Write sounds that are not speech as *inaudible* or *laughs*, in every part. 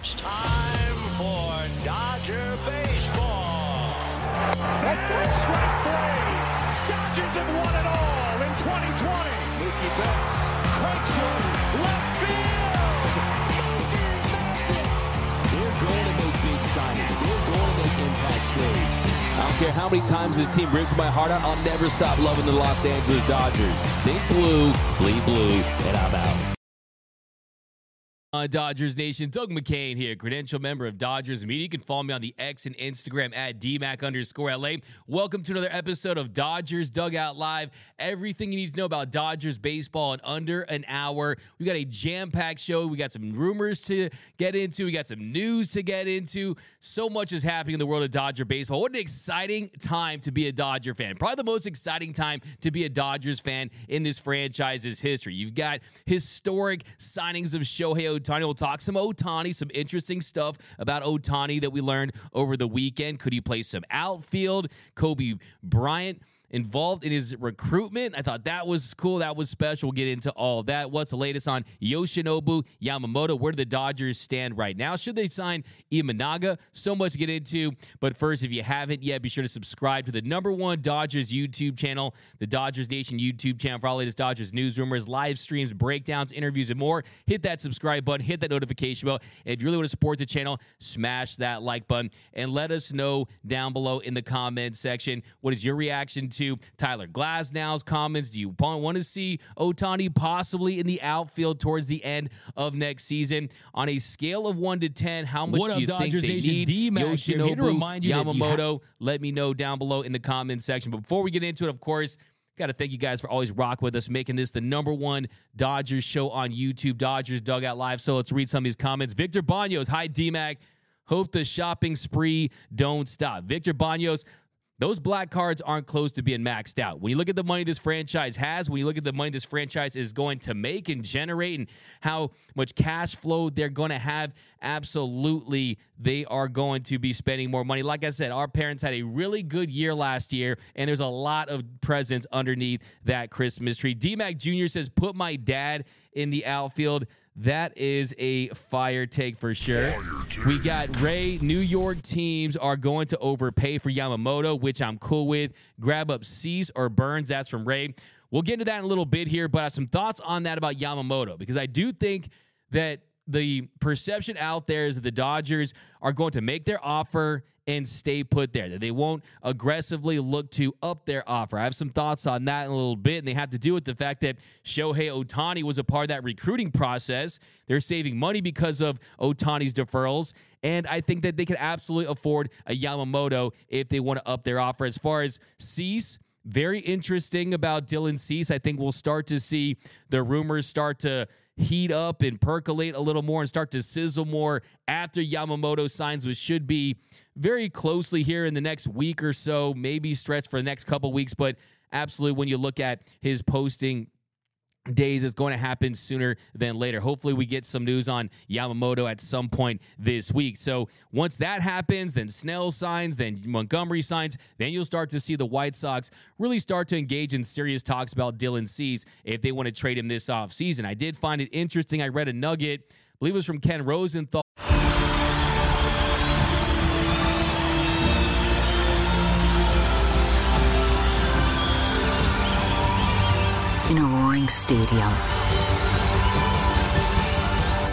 It's time for Dodger baseball. Strike three. Dodgers have won it all in 2020. Mookie Betts cranks one left field. They're going to make big signings. They're going to make impact trades. I don't care how many times this team rips my heart out. I'll never stop loving the Los Angeles Dodgers. Think blue, bleed blue, and I'm out. Uh, Dodgers Nation, Doug McCain here, credential member of Dodgers Media. You can follow me on the X and Instagram at DMAC underscore LA. Welcome to another episode of Dodgers Dugout Live. Everything you need to know about Dodgers baseball in under an hour. We got a jam packed show. We got some rumors to get into. We got some news to get into. So much is happening in the world of Dodger baseball. What an exciting time to be a Dodger fan. Probably the most exciting time to be a Dodgers fan in this franchise's history. You've got historic signings of Shohei Ohtani. We'll talk some Ohtani, some interesting stuff about Ohtani that we learned over the weekend. Could he play some outfield? Kobe Bryant involved in his recruitment. I thought that was cool. That was special. We'll get into all that. What's the latest on Yoshinobu Yamamoto? Where do the Dodgers stand right now? Should they sign Imanaga? So much to get into. But first, if you haven't yet, be sure to subscribe to the number one Dodgers YouTube channel, the Dodgers Nation YouTube channel for all the latest Dodgers news, rumors, live streams, breakdowns, interviews, and more. Hit that subscribe button, hit that notification bell. And if you really want to support the channel, smash that like button and let us know down below in the comment section what is your reaction to Tyler Glasnow's comments. Do you want to see Ohtani possibly in the outfield towards the end of next season? On a scale of one to ten, how much What do you Dodgers think they Nation? need here, here to Yoshinobu remind you that you ha- Yamamoto? let me know down below in the comment section. But before we get into it, of course. Got to thank you guys for always rock with us, making this the number one Dodgers show on YouTube, Dodgers Dugout Live. So let's read some of these comments. Victor Banos, hi DMAC. Hope the shopping spree don't stop. Victor Banos, those black cards aren't close to being maxed out. When you look at the money this franchise has, when you look at the money this franchise is going to make and generate, and how much cash flow they're going to have, absolutely they are going to be spending more money. Like I said, our parents had a really good year last year, and there's a lot of presents underneath that Christmas tree. DMAC Jr. says, Put my dad in the outfield. That is a fire take for sure. We got Ray. New York teams are going to overpay for Yamamoto, which I'm cool with. Grab up Cease or Burnes. That's from Ray. We'll get into that in a little bit here, but I have some thoughts on that about Yamamoto because I do think that the perception out there is that the Dodgers are going to make their offer and stay put there, that they won't aggressively look to up their offer. I have some thoughts on that in a little bit, and they have to do with the fact that Shohei Ohtani was a part of that recruiting process. They're saving money because of Ohtani's deferrals, and I think that they can absolutely afford a Yamamoto if they want to up their offer. As far as Cease, very interesting about Dylan Cease. I think we'll start to see the rumors start to heat up and percolate a little more and start to sizzle more after Yamamoto signs, which should be very closely here in the next week or so, maybe stretch for the next couple weeks. But absolutely, when you look at his posting days is going to happen sooner than later. Hopefully, we get some news on Yamamoto at some point this week. So, once that happens, then Snell signs, then Montgomery signs, then you'll start to see the White Sox really start to engage in serious talks about Dylan Cease if they want to trade him this offseason. I did find it interesting. I read a nugget, I believe it was from Ken Rosenthal.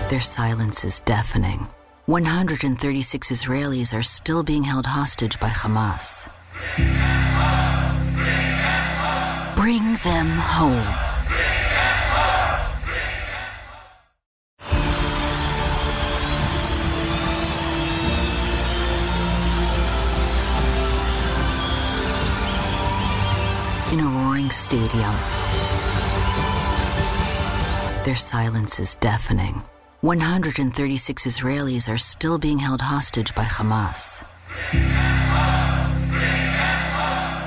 Their silence is deafening. 136 Israelis are still being held hostage by Hamas. Bring them home. In a roaring stadium. Their silence is deafening. 136 Israelis are still being held hostage by Hamas.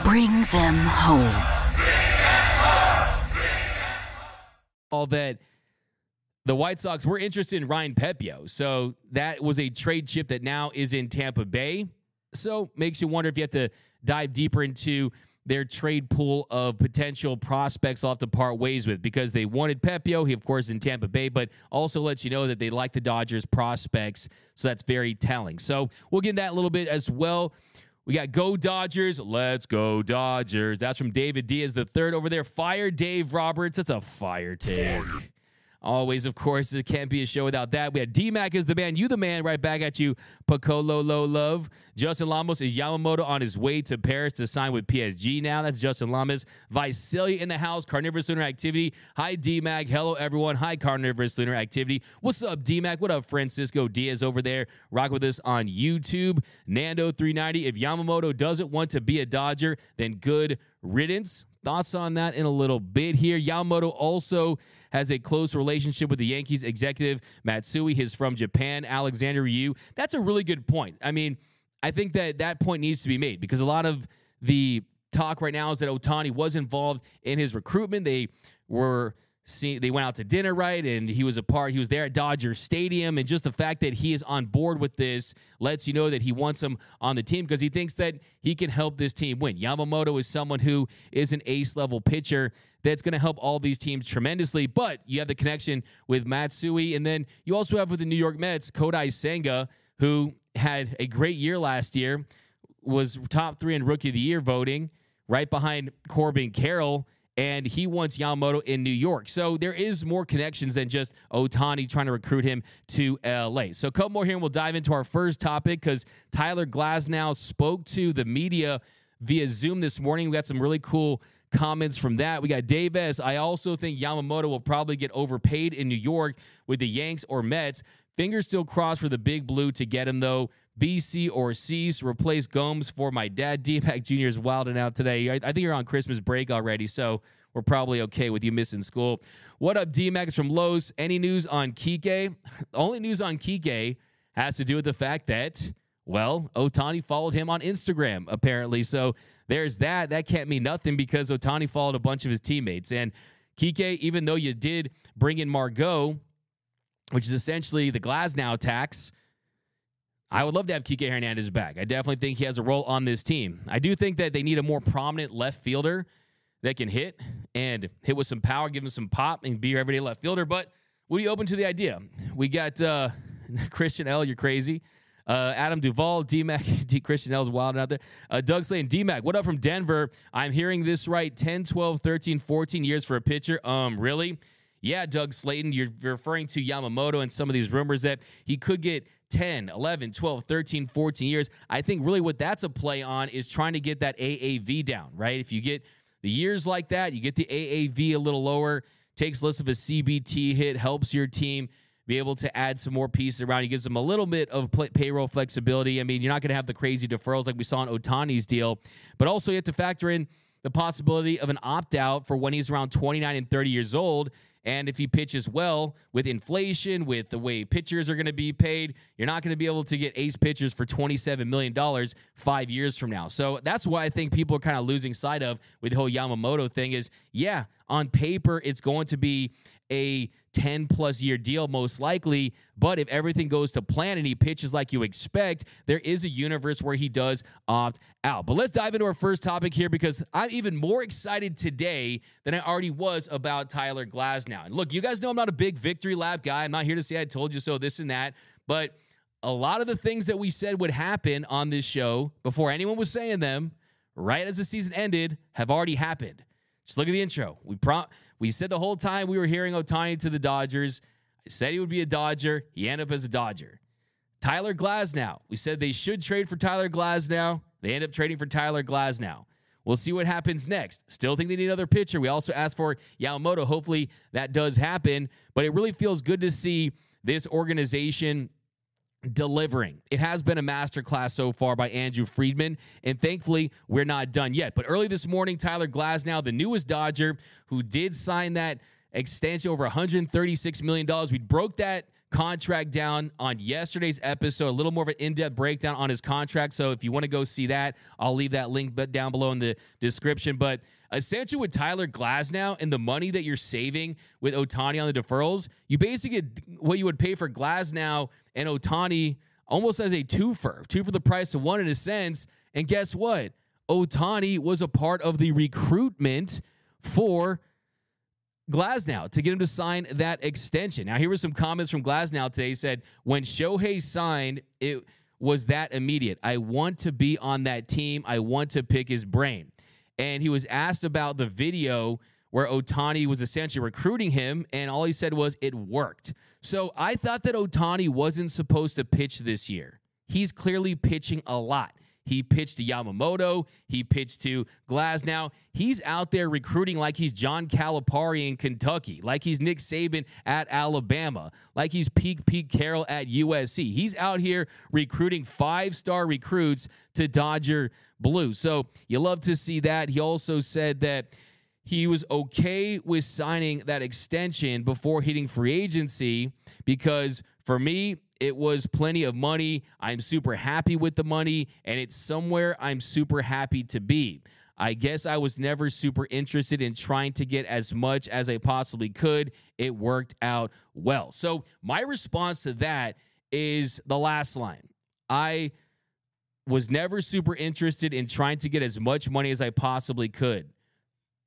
Bring them home. all that the White Sox were interested in Ryan Pepiot. So that was a trade chip that now is in Tampa Bay. So makes you wonder if you have to dive deeper into their trade pool of potential prospects off to part ways with because they wanted Pepiot. He, of course, in Tampa Bay, but also lets you know that they like the Dodgers prospects. So that's very telling. So we'll get that a little bit as well. We got Go Dodgers. Let's go Dodgers. That's from David Diaz the third over there. Fire Dave Roberts. That's a fire take. Always, of course, it can't be a show without that. We had D-Mac is the man, you the man, right back at you. Pacolo Low Love. Justin Lamas is Yamamoto on his way to Paris to sign with PSG now. That's Justin Lamas. Visalia in the house. Carnivorous Lunar Activity. Hi, D-Mac. Hello, everyone. Hi, Carnivorous Lunar Activity. What's up, D-Mac? What up, Francisco Diaz over there? Rock with us on YouTube. Nando390. If Yamamoto doesn't want to be a Dodger, then good riddance. Thoughts on that in a little bit here. Yamamoto also has a close relationship with the Yankees executive Matsui. He's from Japan. Alexander Ryu. That's a really good point. I mean, I think that that point needs to be made because a lot of the talk right now is that Ohtani was involved in his recruitment. They were see they went out to dinner right? And he was a part he was there at Dodger Stadium. And just the fact that he is on board with this lets you know that he wants him on the team because he thinks that he can help this team win. Yamamoto is someone who is an ace level pitcher that's going to help all these teams tremendously, but you have the connection with Matsui and then you also have with the New York Mets Kodai Senga who had a great year last year was top 3 in rookie of the year voting right behind Corbin Carroll and he wants Yamamoto in New York. So there is more connections than just Ohtani trying to recruit him to LA. So a couple more here, and we'll dive into our first topic because Tyler Glasnow spoke to the media via Zoom this morning. We got some really cool comments from that. We got Davis. I also think Yamamoto will probably get overpaid in New York with the Yanks or Mets. Fingers still crossed for the big blue to get him, though. BC or Cease replace Gomes for my dad. *laughs* D-Mac Jr. is wilding out today. I, I, think you're on Christmas break already, so we're probably okay with you missing school. What up, D-Mac from Lowe's. Any news on Kike? *laughs* Only news on Kike has to do with the fact that, well, Ohtani followed him on Instagram, apparently. So there's that. That can't mean nothing because Ohtani followed a bunch of his teammates. And Kike, even though you did bring in Margot, which is essentially the Glasnow tax, I would love to have Kike Hernandez back. I definitely think he has a role on this team. I do think that they need a more prominent left fielder that can hit and hit with some power, give him some pop, and be your everyday left fielder. But would you open to the idea? We got uh, *laughs* Christian L. You're crazy. Uh, Adam Duvall, D Mac, *laughs* D Christian L's wild out there. Uh, Doug Slayton, D Mac, what up from Denver? I'm hearing this right 10, 12, 13, 14 years for a pitcher. Um, really? Yeah, Doug Slayton, you're referring to Yamamoto and some of these rumors that he could get 10, 11, 12, 13, 14 years. I think really what that's a play on is trying to get that AAV down, right? If you get the years like that, you get the AAV a little lower, takes less of a CBT hit, helps your team be able to add some more pieces around. He gives them a little bit of payroll flexibility. I mean, you're not going to have the crazy deferrals like we saw in Ohtani's deal, but also you have to factor in the possibility of an opt out for when he's around 29 and 30 years old and if he pitches well with inflation, with the way pitchers are going to be paid, you're not going to be able to get ace pitchers for $27 million five years from now. So that's why I think people are kind of losing sight of with the whole Yamamoto thing is, yeah, on paper, it's going to be a 10 plus year deal, most likely. But if everything goes to plan and he pitches like you expect, there is a universe where he does opt out. But let's dive into our first topic here because I'm even more excited today than I already was about Tyler Glasnow. And look, you guys know I'm not a big victory lap guy. I'm not here to say I told you so, this and that. But a lot of the things that we said would happen on this show before anyone was saying them, right as the season ended, have already happened. Just look at the intro. We pro- we said the whole time we were hearing Ohtani to the Dodgers. I said he would be a Dodger. He ended up as a Dodger. Tyler Glasnow. We said they should trade for Tyler Glasnow. They end up trading for Tyler Glasnow. We'll see what happens next. Still think they need another pitcher. We also asked for Yamamoto. Hopefully that does happen. But it really feels good to see this organization delivering. It has been a masterclass so far by Andrew Friedman, and thankfully we're not done yet. But early this morning, Tyler Glasnow, the newest Dodger, who did sign that extension over $136 million, we broke that contract down on yesterday's episode. A little more of an in depth breakdown on his contract. So if you want to go see that, I'll leave that link down below in the description. But essentially, with Tyler Glasnow and the money that you're saving with Ohtani on the deferrals, you basically get what you would pay for Glasnow and Ohtani almost as a two for two for the price of one in a sense. And guess what? Ohtani was a part of the recruitment for Glasnow to get him to sign that extension. Now, here were some comments from Glasnow today. He said, When Shohei signed, it was that immediate. I want to be on that team. I want to pick his brain. And he was asked about the video where Ohtani was essentially recruiting him, and all he said was, It worked. So I thought that Ohtani wasn't supposed to pitch this year. He's clearly pitching a lot. He pitched to Yamamoto. He pitched to Glasnow. He's out there recruiting like he's John Calipari in Kentucky, like he's Nick Saban at Alabama, like he's Pete Pete Carroll at USC. He's out here recruiting five star recruits to Dodger Blue. So you love to see that. He also said that he was okay with signing that extension before hitting free agency because for me, it was plenty of money. I'm super happy with the money, and it's somewhere I'm super happy to be. I guess I was never super interested in trying to get as much as I possibly could. It worked out well. So, my response to that is the last line. I was never super interested in trying to get as much money as I possibly could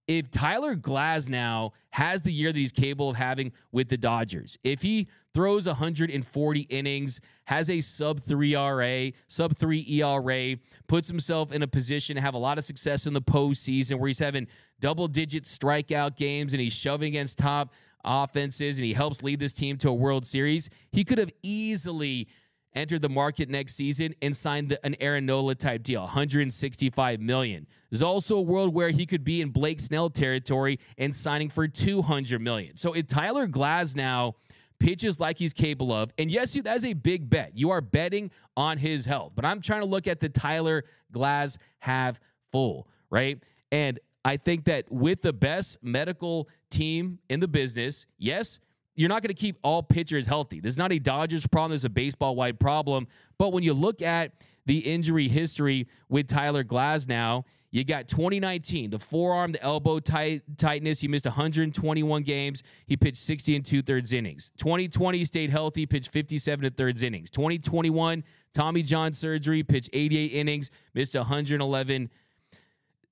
if Tyler Glasnow has the year that he's capable of having with the Dodgers, if he throws 140 innings, has a sub 3 RA, sub 3 ERA, puts himself in a position to have a lot of success in the postseason where he's having double digit strikeout games and he's shoving against top offenses and he helps lead this team to a World Series, he could have easily entered the market next season and signed the, an Aaron Nola type deal, 165 million. There's also a world where he could be in Blake Snell territory and signing for 200 million. So if Tyler Glasnow pitches like he's capable of, and yes, you that's a big bet. You are betting on his health, but I'm trying to look at the Tyler Glass have full right, and I think that with the best medical team in the business, yes, you're not going to keep all pitchers healthy. This is not a Dodgers problem. This is a baseball wide problem. But when you look at the injury history with Tyler Glasnow, you got 2019, the forearm, the elbow tight, tightness. He missed 121 games. He pitched 60 and two thirds innings. 2020, he stayed healthy, pitched 57 and thirds innings. 2021, Tommy John surgery, pitched 88 innings, missed 111.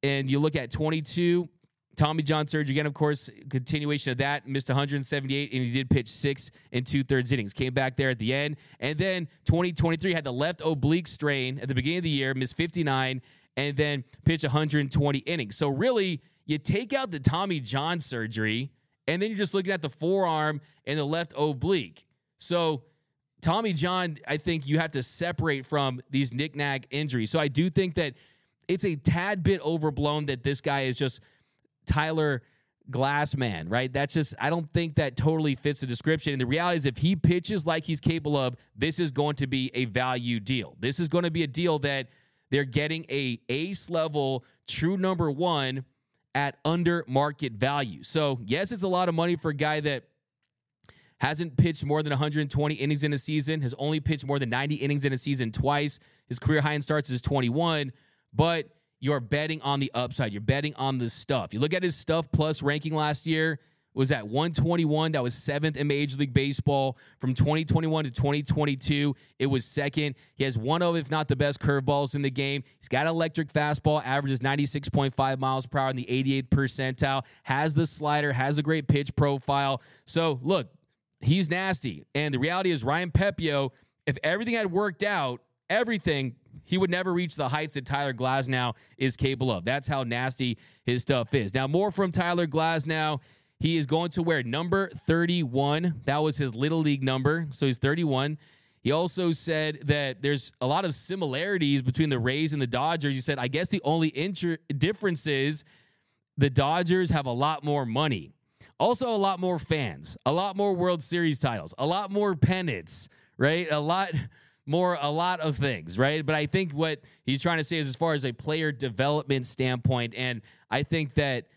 And you look at 22, Tommy John surgery again, of course, continuation of that. Missed 178, and he did pitch six and two thirds innings. Came back there at the end, and then 2023 had the left oblique strain at the beginning of the year, missed 59, and then pitched 120 innings. So really, you take out the Tommy John surgery, and then you're just looking at the forearm and the left oblique. So Tommy John, I think you have to separate from these knickknack injuries. So I do think that it's a tad bit overblown that this guy is just Tyler Glassman, right? That's just, I don't think that totally fits the description. And the reality is, if he pitches like he's capable of, this is going to be a value deal. This is going to be a deal that they're getting a ace level true number one at under market value. So, yes, it's a lot of money for a guy that hasn't pitched more than 120 innings in a season, has only pitched more than 90 innings in a season twice. His career high in starts is 21, but you're betting on the upside. You're betting on the stuff. You look at his stuff plus ranking last year was at 121. That was seventh in Major League Baseball. From 2021 to 2022, it was second. He has one of, if not the best, curveballs in the game. He's got electric fastball, averages 96.5 miles per hour in the 88th percentile, has the slider, has a great pitch profile. So, look, he's nasty. And the reality is, Ryan Pepiot, if everything had worked out, everything he would never reach the heights that Tyler Glasnow is capable of. That's how nasty his stuff is. Now, more from Tyler Glasnow. He is going to wear number 31. That was his little league number. So he's 31. He also said that there's a lot of similarities between the Rays and the Dodgers. He said, I guess the only inter- difference is the Dodgers have a lot more money. Also, a lot more fans, a lot more World Series titles, a lot more pennants, right? A lot more a lot of things, right? But I think what he's trying to say is as far as a player development standpoint, and I think that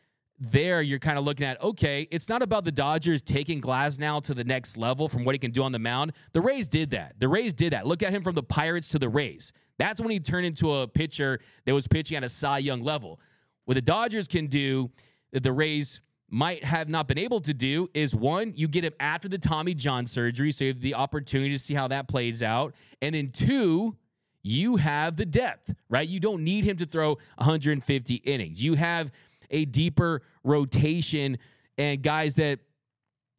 there you're kind of looking at okay, it's not about the Dodgers taking Glasnow to the next level from what he can do on the mound. The Rays did that. The Rays did that. Look at him from the Pirates to the Rays. That's when he turned into a pitcher that was pitching at a Cy Young level. What the Dodgers can do, the Rays might have not been able to do is one, you get him after the Tommy John surgery, so you have the opportunity to see how that plays out. And then two, you have the depth, right? You don't need him to throw 150 innings. You have a deeper rotation and guys that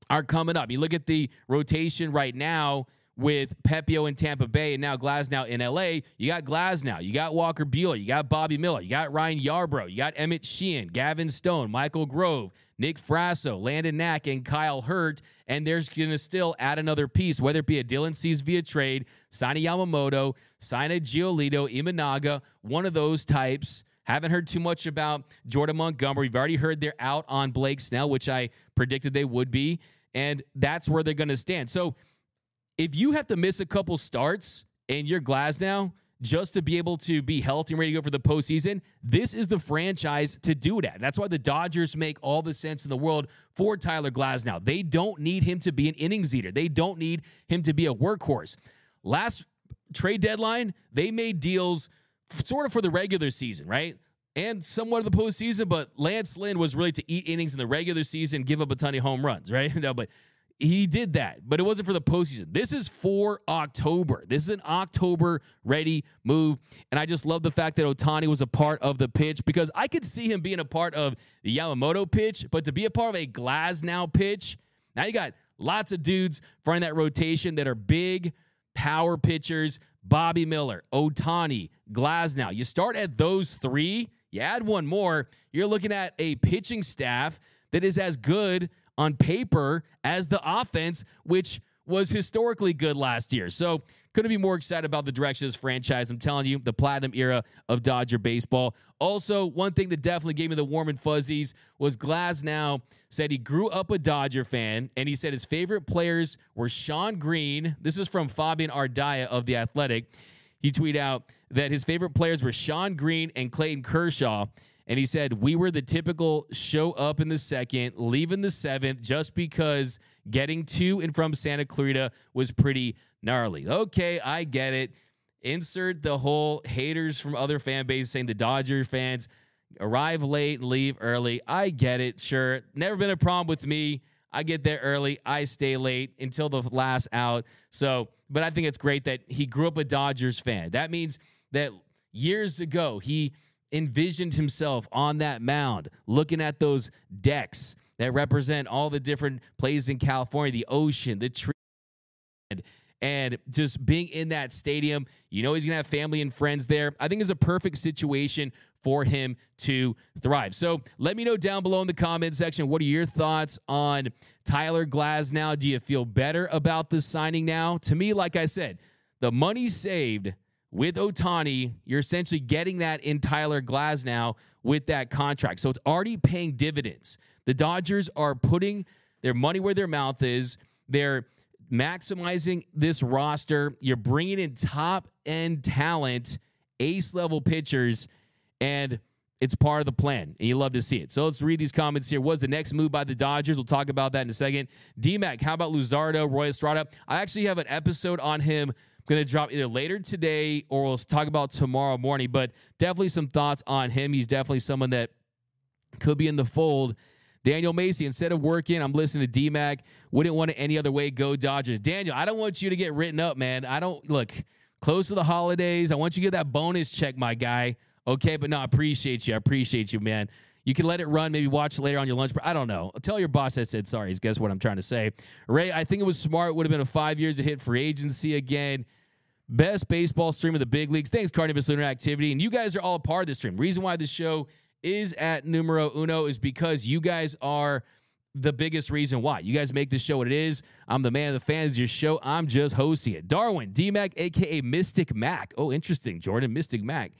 are coming up. You look at the rotation right now with Pepiot in Tampa Bay and now Glasnow in LA. You got Glasnow, you got Walker Buehler, you got Bobby Miller, you got Ryan Yarbrough, you got Emmett Sheehan, Gavin Stone, Michael Grove, Nick Frasso, Landon Knack, and Kyle Hurt. And there's going to still add another piece, whether it be a Dylan Cease via trade, sign a Yamamoto, sign a Giolito, Imanaga, one of those types. Haven't heard too much about Jordan Montgomery. We've already heard they're out on Blake Snell, which I predicted they would be. And that's where they're going to stand. So if you have to miss a couple starts and you're Glasnow just to be able to be healthy and ready to go for the postseason, this is the franchise to do that. That's why the Dodgers make all the sense in the world for Tyler Glasnow. They don't need him to be an innings eater. They don't need him to be a workhorse. Last trade deadline, they made deals sort of for the regular season, right? And somewhat of the postseason, but Lance Lynn was really to eat innings in the regular season, give up a ton of home runs, *laughs* right? no, but he did that, but it wasn't for the postseason. This is for October. This is an October ready move. And I just love the fact that Ohtani was a part of the pitch because I could see him being a part of the Yamamoto pitch, but to be a part of a Glasnow pitch, now you got lots of dudes running that rotation that are big power pitchers. Bobby Miller, Ohtani, Glasnow. You start at those three, you add one more, you're looking at a pitching staff that is as good on paper as the offense, which was historically good last year. So couldn't be more excited about the direction of this franchise. I'm telling you, the platinum era of Dodger baseball. Also, one thing that definitely gave me the warm and fuzzies was Glasnow said he grew up a Dodger fan, and he said his favorite players were Shawn Green. This is from Fabian Ardaya of The Athletic. He tweeted out that his favorite players were Shawn Green and Clayton Kershaw. And he said, We were the typical show up in the second, leave in the seventh, just because getting to and from Santa Clarita was pretty gnarly. Okay, I get it. Insert the whole haters from other fan bases saying the Dodger fans arrive late leave early. I get it, sure. Never been a problem with me. I get there early. I stay late until the last out. So, but I think it's great that he grew up a Dodgers fan. That means that years ago, he envisioned himself on that mound, looking at those decks that represent all the different places in California, the ocean, the tree, and just being in that stadium. You know, he's going to have family and friends there. I think it's a perfect situation for him to thrive. So let me know down below in the comment section what are your thoughts on Tyler Glasnow? Do you feel better about the signing now? To me, like I said, the money saved with Ohtani, you're essentially getting that in Tyler Glasnow with that contract. So it's already paying dividends. The Dodgers are putting their money where their mouth is. They're maximizing this roster. You're bringing in top end talent, ace level pitchers, and it's part of the plan, and you love to see it. So let's read these comments here. What's the next move by the Dodgers? We'll talk about that in a second. DMAC, how about Luzardo, Roy Estrada? I actually have an episode on him going to drop either later today or we'll talk about tomorrow morning. But definitely some thoughts on him. He's definitely someone that could be in the fold. Daniel Macy, instead of working, I'm listening to DMAC. Wouldn't want it any other way. Go Dodgers. Daniel, I don't want you to get written up, man. I don't look close to the holidays. I want you to get that bonus check, my guy. Okay, but no, I appreciate you. I appreciate you, man. You can let it run, maybe watch it later on your lunch break. I don't know. Tell your boss I said sorry. Guess what I'm trying to say. Ray, I think it was smart. It would have been a five years to hit free agency again. Best baseball stream of the big leagues. Thanks, Carnivorous Lunar Activity. And you guys are all a part of this stream. Reason why this show is at numero uno is because you guys are the biggest reason why. You guys make this show what it is. I'm the man of the fans. Your show. I'm just hosting it. Darwin, DMAC, aka Mystic Mac. Oh, interesting. Jordan, Mystic Mac.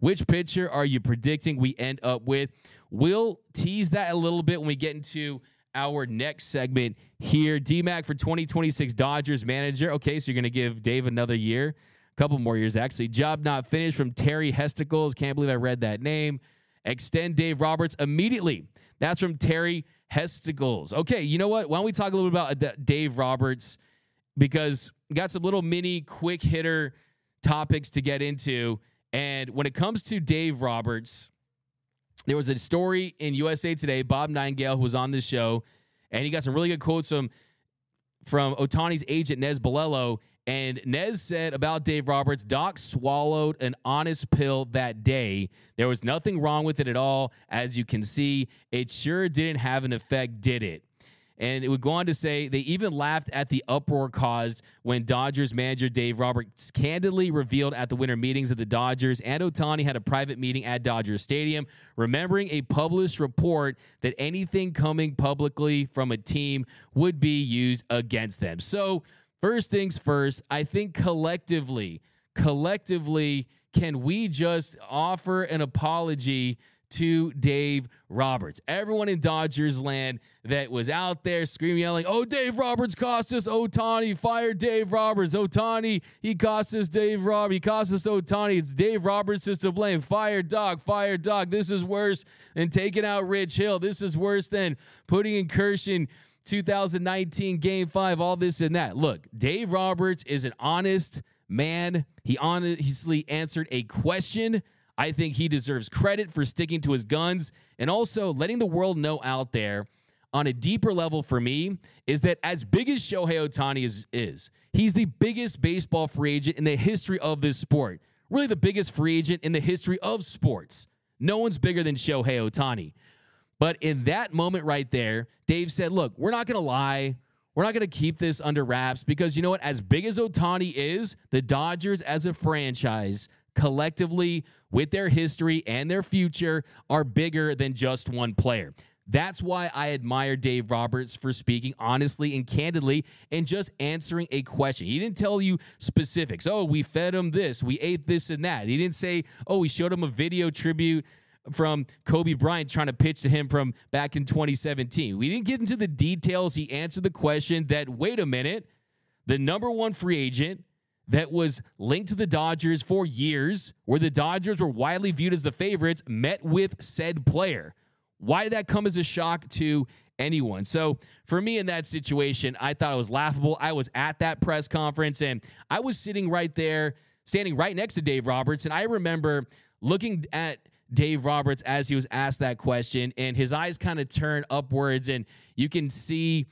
Which pitcher are you predicting we end up with? We'll tease that a little bit when we get into our next segment here. DMAC for 2026 Dodgers manager. Okay, so you're going to give Dave another year, a couple more years actually. Job not finished from Terry Hesticles. Can't believe I read that name. Extend Dave Roberts immediately. That's from Terry Hesticles. Okay, you know what? Why don't we talk a little bit about Dave Roberts because got some little mini quick hitter topics to get into. And when it comes to Dave Roberts, there was a story in USA Today. Bob Nightingale, who was on this show, and he got some really good quotes from from Ohtani's agent Nez Balelo, And Nez said about Dave Roberts, Doc swallowed an honest pill that day. There was nothing wrong with it at all. As you can see, it sure didn't have an effect, did it? And it would go on to say they even laughed at the uproar caused when Dodgers manager Dave Roberts candidly revealed at the winter meetings that the Dodgers and Ohtani had a private meeting at Dodger Stadium, remembering a published report that anything coming publicly from a team would be used against them. So, first things first, I think collectively, collectively, can we just offer an apology to Dave Roberts. Everyone in Dodgers land that was out there screaming, yelling, Oh, Dave Roberts cost us Ohtani. Fire Dave Roberts. Ohtani, he cost us Dave Roberts. He cost us Ohtani. It's Dave Roberts is to blame. Fire Doc. Fire Doc. This is worse than taking out Rich Hill. This is worse than putting in Kershaw in 2019 game five, all this and that. Look, Dave Roberts is an honest man. He honestly answered a question I think he deserves credit for sticking to his guns and also letting the world know out there on a deeper level for me is that as big as Shohei Ohtani is, is, he's the biggest baseball free agent in the history of this sport. Really, the biggest free agent in the history of sports. No one's bigger than Shohei Ohtani. But in that moment right there, Dave said, Look, we're not going to lie. We're not going to keep this under wraps because you know what? As big as Ohtani is, the Dodgers as a franchise collectively with their history and their future are bigger than just one player. That's why I admire Dave Roberts for speaking honestly and candidly and just answering a question. He didn't tell you specifics. Oh, we fed him this, we ate this and that. He didn't say, oh, we showed him a video tribute from Kobe Bryant trying to pitch to him from back in 2017. We didn't get into the details. He answered the question that, wait a minute, the number one free agent that was linked to the Dodgers for years, where the Dodgers were widely viewed as the favorites, met with said player. Why did that come as a shock to anyone? So, for me in that situation, I thought it was laughable. I was at that press conference and I was sitting right there, standing right next to Dave Roberts. And I remember looking at Dave Roberts as he was asked that question, and his eyes kind of turn upwards, and you can see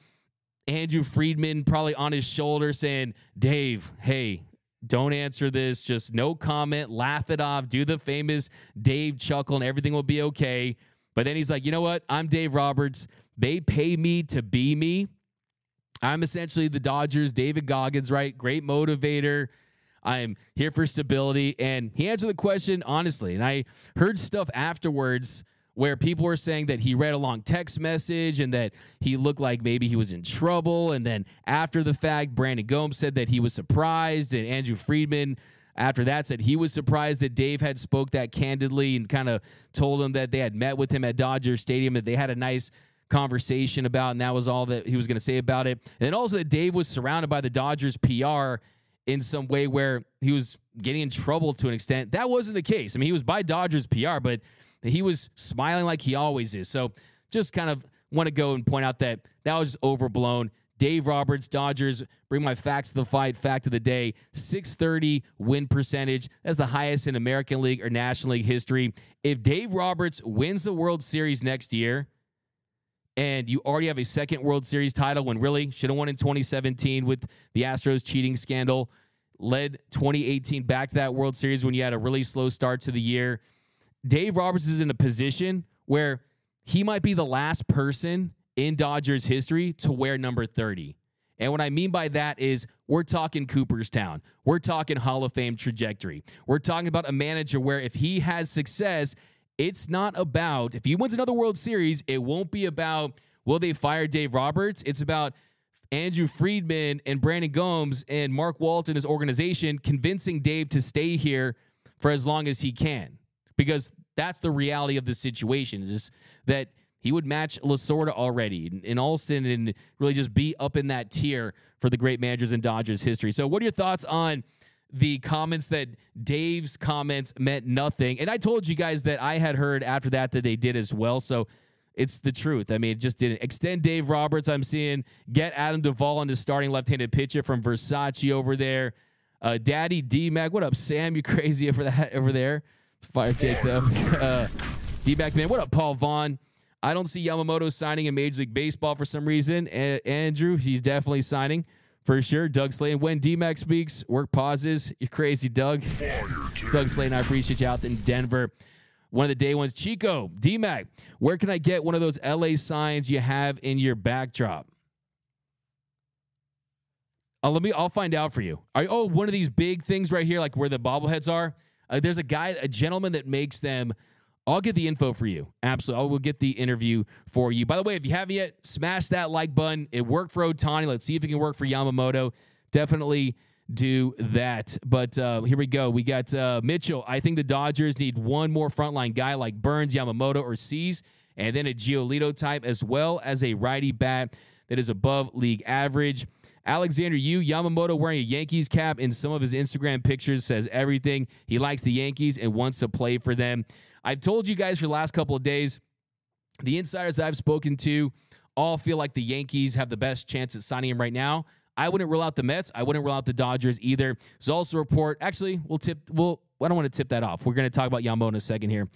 Andrew Friedman probably on his shoulder saying, Dave, hey, don't answer this. Just no comment. Laugh it off. Do the famous Dave chuckle and everything will be okay. But then he's like, you know what? I'm Dave Roberts. They pay me to be me. I'm essentially the Dodgers, David Goggins, right? Great motivator. I'm here for stability. And he answered the question honestly. And I heard stuff afterwards where people were saying that he read a long text message and that he looked like maybe he was in trouble. And then after the fact, Brandon Gomes said that he was surprised, and Andrew Friedman after that said he was surprised that Dave had spoke that candidly and kind of told him that they had met with him at Dodger Stadium that they had a nice conversation about and that was all that he was going to say about it. And also that Dave was surrounded by the Dodgers PR in some way where he was getting in trouble to an extent. That wasn't the case. I mean, he was by Dodgers PR, but he was smiling like he always is. So just kind of want to go and point out that that was overblown. Dave Roberts, Dodgers, bring my facts to the fight. Fact of the day 630 win percentage. That's the highest in American League or National League history. If Dave Roberts wins the World Series next year, and you already have a second World Series title when really should have won in 2017 with the Astros cheating scandal, led 2018 back to that World Series when you had a really slow start to the year. Dave Roberts is in a position where he might be the last person in Dodgers history to wear number 30. And what I mean by that is we're talking Cooperstown. We're talking Hall of Fame trajectory. We're talking about a manager where if he has success, it's not about, if he wins another World Series, it won't be about will they fire Dave Roberts? It's about Andrew Friedman and Brandon Gomes and Mark Walter, this organization, convincing Dave to stay here for as long as he can because that's the reality of the situation is that he would match Lasorda already in, Alston and really just be up in that tier for the great managers in Dodgers history. So, what are your thoughts on the comments that Dave's comments meant nothing? And I told you guys that I had heard after that that they did as well. So, it's the truth. I mean, it just didn't extend Dave Roberts. I'm seeing get Adam Duvall the starting left-handed pitcher from Versace over there. Uh, Daddy D Mac, what up, Sam? You *laughs* crazy over that over there? Fire take though. *laughs* Uh, D back man. What up, Paul Vaughn? I don't see Yamamoto signing in Major League Baseball for some reason. A- Andrew, he's definitely signing For sure. Doug Slade. When DMAC speaks, work pauses. You're crazy, Doug. Doug Slade, I appreciate you out in Denver. One of the day ones. Chico, DMAC, where can I get one of those LA signs you have in your backdrop? Uh, let me. I'll find out for you. Are, oh, one of these big things right here, like where the bobbleheads are. Uh, there's a guy, a gentleman that makes them. I'll get the info for you. Absolutely. I will get the interview for you. By the way, if you haven't yet, smash that like button. It worked for Ohtani. Let's see if it can work for Yamamoto. Definitely do that. But uh, here we go. We got uh, Mitchell. I think the Dodgers need one more frontline guy like Burnes, Yamamoto, or Cease, and then a Giolito type, as well as a righty bat that is above league average. Alexander Yu Yamamoto wearing a Yankees cap in some of his Instagram pictures says everything. He likes the Yankees and wants to play for them. I've told you guys for the last couple of days, the insiders that I've spoken to all feel like the Yankees have the best chance at signing him right now. I wouldn't rule out the Mets. I wouldn't rule out the Dodgers either. There's also a report. Actually, we'll tip. We'll. I don't want to tip that off. We're going to talk about Yamamoto in a second here.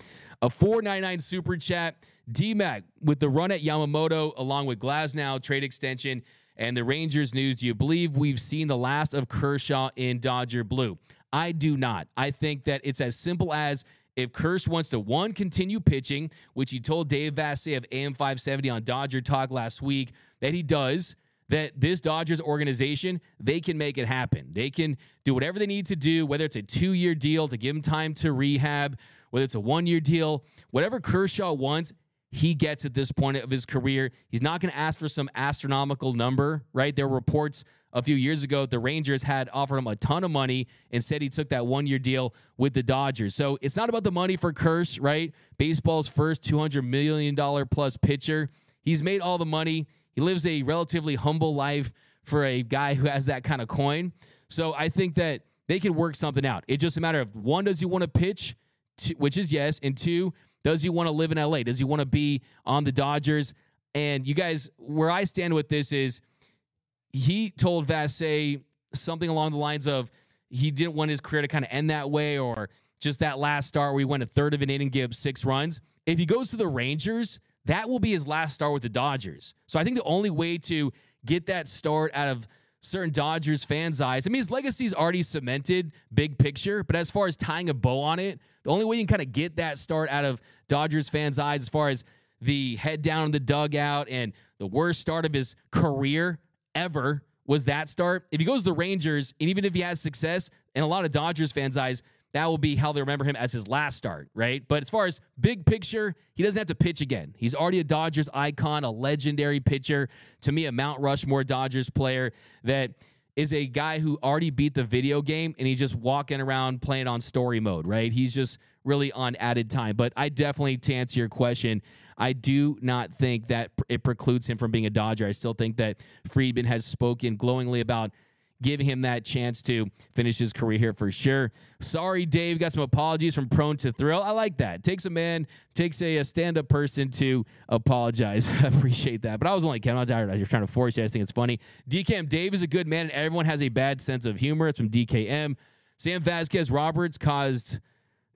A 499 super chat. DMAC with the run at Yamamoto along with Glasnow trade extension and the Rangers news. Do you believe we've seen the last of Kershaw in Dodger blue? I do not. I think that it's as simple as if Kersh wants to one continue pitching, which he told Dave Vassegh of AM 570 on Dodger Talk last week that he does, that this Dodgers organization, they can make it happen. They can do whatever they need to do, whether it's a two year deal to give him time to rehab, whether it's a one year deal, whatever Kershaw wants, he gets at this point of his career. He's not going to ask for some astronomical number, right? There were reports a few years ago the Rangers had offered him a ton of money. Instead, he took that one year deal with the Dodgers. So it's not about the money for Kersh, right? Baseball's first $200 million plus pitcher. He's made all the money. He lives a relatively humble life for a guy who has that kind of coin. So I think that they can work something out. It's just a matter of one, does he want to pitch, which is yes, and two, does he want to live in LA? Does he want to be on the Dodgers? And you guys, where I stand with this is he told Vassegh something along the lines of he didn't want his career to kind of end that way or just that last start where he went a third of an inning, give six runs. If he goes to the Rangers, that will be his last start with the Dodgers. So I think the only way to get that start out of certain Dodgers fans' eyes. I mean, his legacy is already cemented, big picture, but as far as tying a bow on it, the only way you can kind of get that start out of Dodgers fans' eyes, as far as the head down in the dugout and the worst start of his career ever was that start. If he goes to the Rangers, and even if he has success, in a lot of Dodgers fans' eyes, that will be how they remember him as his last start, right? But as far as big picture, he doesn't have to pitch again. He's already a Dodgers icon, a legendary pitcher. To me, a Mount Rushmore Dodgers player that is a guy who already beat the video game and he's just walking around playing on story mode, right? He's just really on added time. But I definitely, to answer your question, I do not think that it precludes him from being a Dodger. I still think that Friedman has spoken glowingly about giving him that chance to finish his career here for sure. Sorry, Dave. Got some apologies from Prone to Thrill. I like that. Takes a man, takes a, a stand up person to apologize. *laughs* I appreciate that. But I was only kidding. I'm not You're trying to force you. I just think it's funny. DKM Dave is a good man, and everyone has a bad sense of humor. It's from DKM. Sam Vasquez Roberts caused.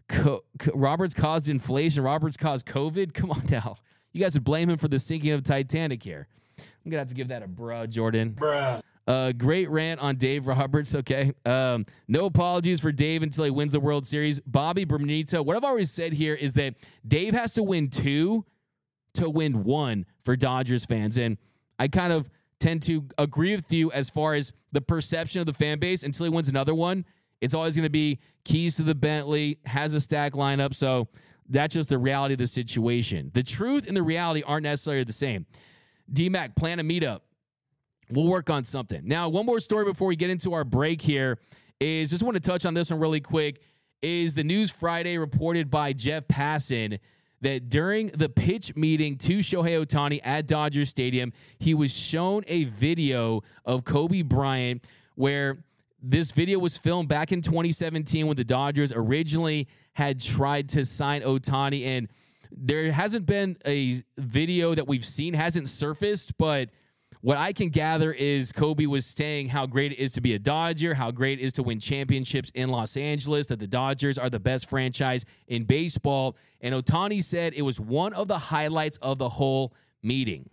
Co- Roberts caused inflation. Roberts caused COVID. Come on now. You guys would blame him for the sinking of Titanic here. I'm gonna have to give that a bruh, Jordan. Bruh. Uh, great rant on Dave Roberts. Okay. Um, no apologies for Dave until he wins the World Series. Bobby Bonito. What I've always said here is that Dave has to win two to win one for Dodgers fans. And I kind of tend to agree with you as far as the perception of the fan base until he wins another one. It's always going to be keys to the Bentley, has a stack lineup. So that's just the reality of the situation. The truth and the reality aren't necessarily the same. DMAC, plan a meetup. We'll work on something. Now, one more story before we get into our break here is just want to touch on this one really quick. Is the news Friday reported by Jeff Passan that during the pitch meeting to Shohei Ohtani at Dodger Stadium, he was shown a video of Kobe Bryant where this video was filmed back in 2017 when the Dodgers originally had tried to sign Ohtani and there hasn't been a video that we've seen hasn't surfaced but what I can gather is Kobe was saying how great it is to be a Dodger, how great it is to win championships in Los Angeles, that the Dodgers are the best franchise in baseball. And Ohtani said it was one of the highlights of the whole meeting.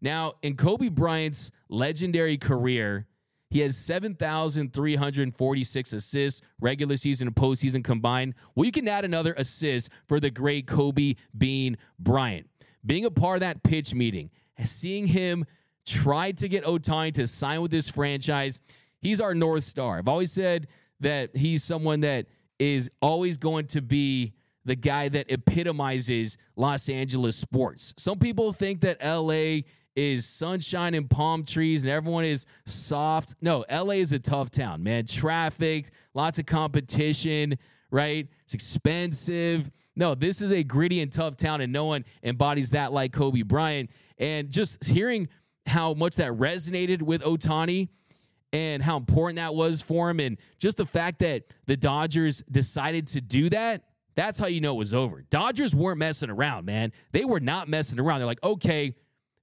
Now, in Kobe Bryant's legendary career, He has 7,346 assists, regular season and postseason combined. Well, you can add another assist for the great Kobe Bean Bryant. Being a part of that pitch meeting, seeing him try to get Ohtani to sign with this franchise, he's our North Star. I've always said that he's someone that is always going to be the guy that epitomizes Los Angeles sports. Some people think that LA is sunshine and palm trees and everyone is soft. No, LA is a tough town, man. Traffic, lots of competition, right? It's expensive. No, this is a gritty and tough town, and no one embodies that like Kobe Bryant. And just hearing how much that resonated with Ohtani and how important that was for him, and just the fact that the Dodgers decided to do that, that's how you know it was over. Dodgers weren't messing around, man. They were not messing around. They're like, okay,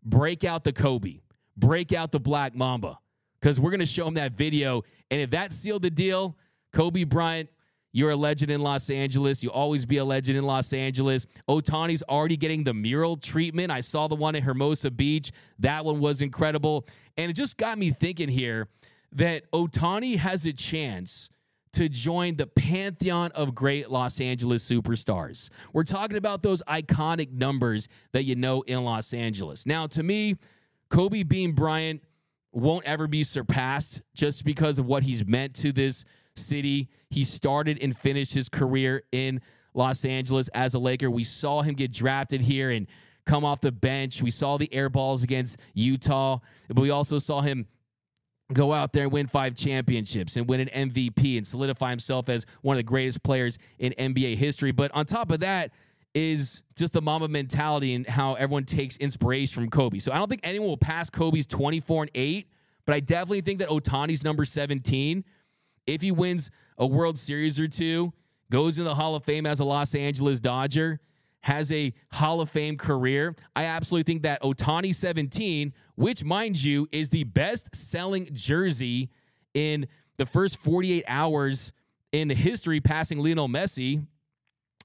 break out the Kobe, break out the Black Mamba, because we're going to show him that video. And if that sealed the deal, Kobe Bryant, you're a legend in Los Angeles. You always be a legend in Los Angeles. Ohtani's already getting the mural treatment. I saw the one at Hermosa Beach. That one was incredible. And it just got me thinking here that Ohtani has a chance to join the pantheon of great Los Angeles superstars. We're talking about those iconic numbers that you know in Los Angeles. Now, to me, Kobe Bean Bryant won't ever be surpassed just because of what he's meant to this city. He started and finished his career in Los Angeles as a Laker. We saw him get drafted here and come off the bench. We saw the air balls against Utah, but we also saw him go out there and win five championships and win an MVP and solidify himself as one of the greatest players in NBA history. But on top of that is just the Mamba mentality and how everyone takes inspiration from Kobe. So I don't think anyone will pass Kobe's 24 and 8, but I definitely think that Ohtani's number 17, if he wins a World Series or two, goes in the Hall of Fame as a Los Angeles Dodger, has a Hall of Fame career. I absolutely think that Ohtani 17, which, mind you, is the best selling jersey in the first 48 hours in history, passing Lionel Messi,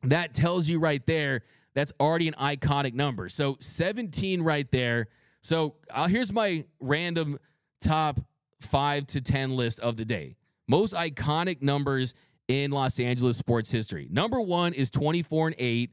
that tells you right there that's already an iconic number. So 17 right there. So uh, here's my random top five to 10 list of the day. Most iconic numbers in Los Angeles sports history. Number one is 24 and 8.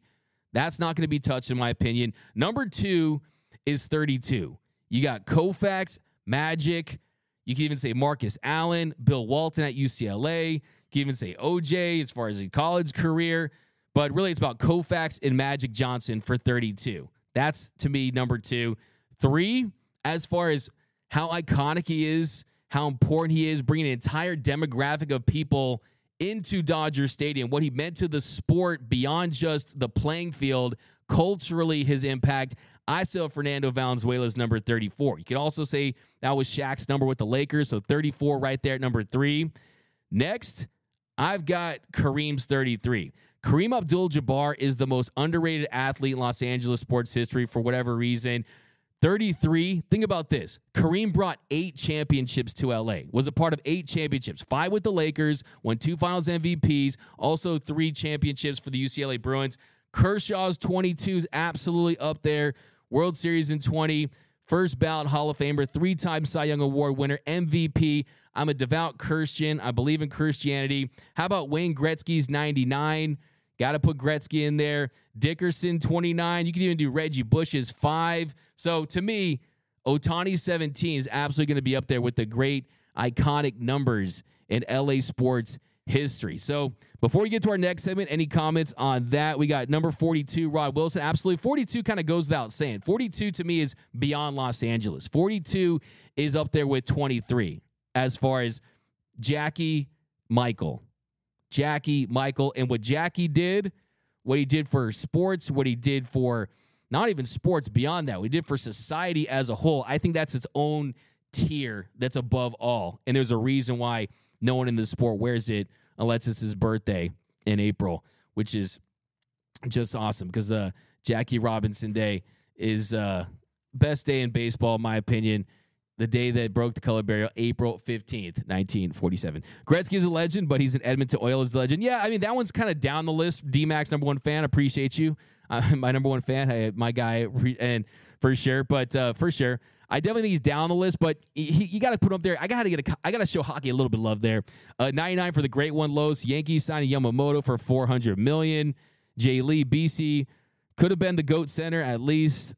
That's not going to be touched, in my opinion. Number two is 32. You got Koufax, Magic. You can even say Marcus Allen, Bill Walton at UCLA. You can even say OJ as far as a college career. But really, it's about Koufax and Magic Johnson for 32. That's to me number two. Three, as far as how iconic he is, how important he is, bringing an entire demographic of people into Dodger Stadium, what he meant to the sport beyond just the playing field, culturally, his impact. I still Fernando Valenzuela's number 34. You could also say that was Shaq's number with the Lakers, so 34 right there at number three. Next, I've got Kareem's 33. Kareem Abdul Jabbar is the most underrated athlete in Los Angeles sports history for whatever reason. 33. Think about this. Kareem brought eight championships to LA, was a part of eight championships, five with the Lakers, won two finals MVPs, also three championships for the UCLA Bruins. Kershaw's 22 is absolutely up there. World Series in 20, first ballot Hall of Famer, three time Cy Young Award winner, MVP. I'm a devout Christian. I believe in Christianity. How about Wayne Gretzky's 99? Got to put Gretzky in there. Dickerson, 29. You can even do Reggie Bush's five. So to me, Ohtani 17 is absolutely going to be up there with the great iconic numbers in LA sports history. So before we get to our next segment, any comments on that? We got number 42, Rod Wilson. Absolutely. 42 kind of goes without saying. 42 to me is beyond Los Angeles. 42 is up there with 23 as far as Jackie Michael. Jackie, Michael, and what Jackie did, what he did for sports, what he did for not even sports, beyond that, he did for society as a whole. I think that's its own tier that's above all. And there's a reason why no one in the sport wears it unless it's his birthday in April, which is just awesome because uh, Jackie Robinson Day is uh, best day in baseball, in my opinion the day that broke the color barrier, April 15th, 1947. Gretzky is a legend, but he's an Edmonton Oilers legend. Yeah, I mean, that one's kind of down the list. D-Max, number one fan. Appreciate you. Uh, *laughs* my number one fan, my guy, and for sure. But uh, for sure, I definitely think he's down the list, but he, he, you got to put him up there. I got to get a, I got to show hockey a little bit of love there. Uh, 99 for the great one, Los Yankees signing Yamamoto for 400 million. Jay Lee, BC could have been the goat center at least.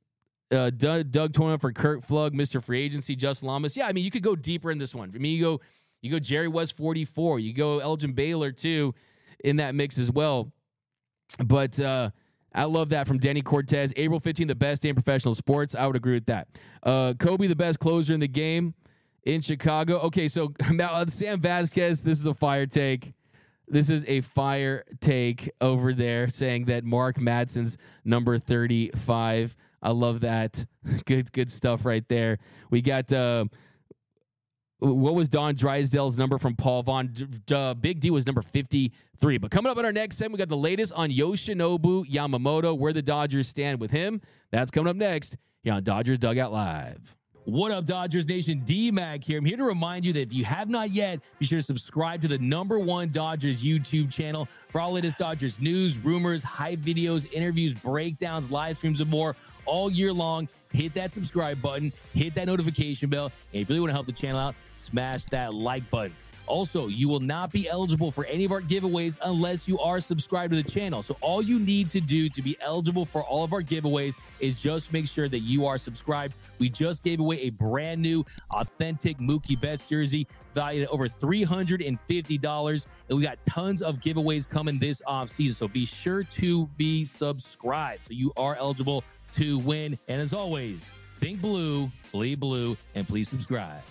Uh, Doug, Doug Tourniquet for Kirk Flug, Mr. Free Agency, Justin Lamas. Yeah, I mean you could go deeper in this one. For me, you go you go Jerry West 44. You go Elgin Baylor too in that mix as well. But uh, I love that from Denny Cortez. April 15, the best day in professional sports. I would agree with that. Uh, Kobe, the best closer in the game in Chicago. Okay, so *laughs* now Sam Vasquez, this is a fire take. This is a fire take over there saying that Mark Madsen's number 35. I love that. *laughs* good, good stuff right there. We got uh, what was Don Drysdale's number from Paul Vaughn? D- Big D was number 53. But coming up in our next segment, we got the latest on Yoshinobu Yamamoto, where the Dodgers stand with him. That's coming up next here on Dodgers Dugout Live. What up, Dodgers Nation? D Mag here. I'm here to remind you that if you have not yet, be sure to subscribe to the number one Dodgers YouTube channel for all latest Dodgers news, rumors, hype videos, interviews, breakdowns, live streams, and more all year long. Hit that subscribe button, hit that notification bell, and if you really want to help the channel out, smash that like button. Also, you will not be eligible for any of our giveaways unless you are subscribed to the channel. So, all you need to do to be eligible for all of our giveaways is just make sure that you are subscribed. We just gave away a brand new, authentic Mookie Betts jersey valued at over $350. And we got tons of giveaways coming this off season. So, be sure to be subscribed so you are eligible to win. And as always, think blue, bleed blue, and please subscribe.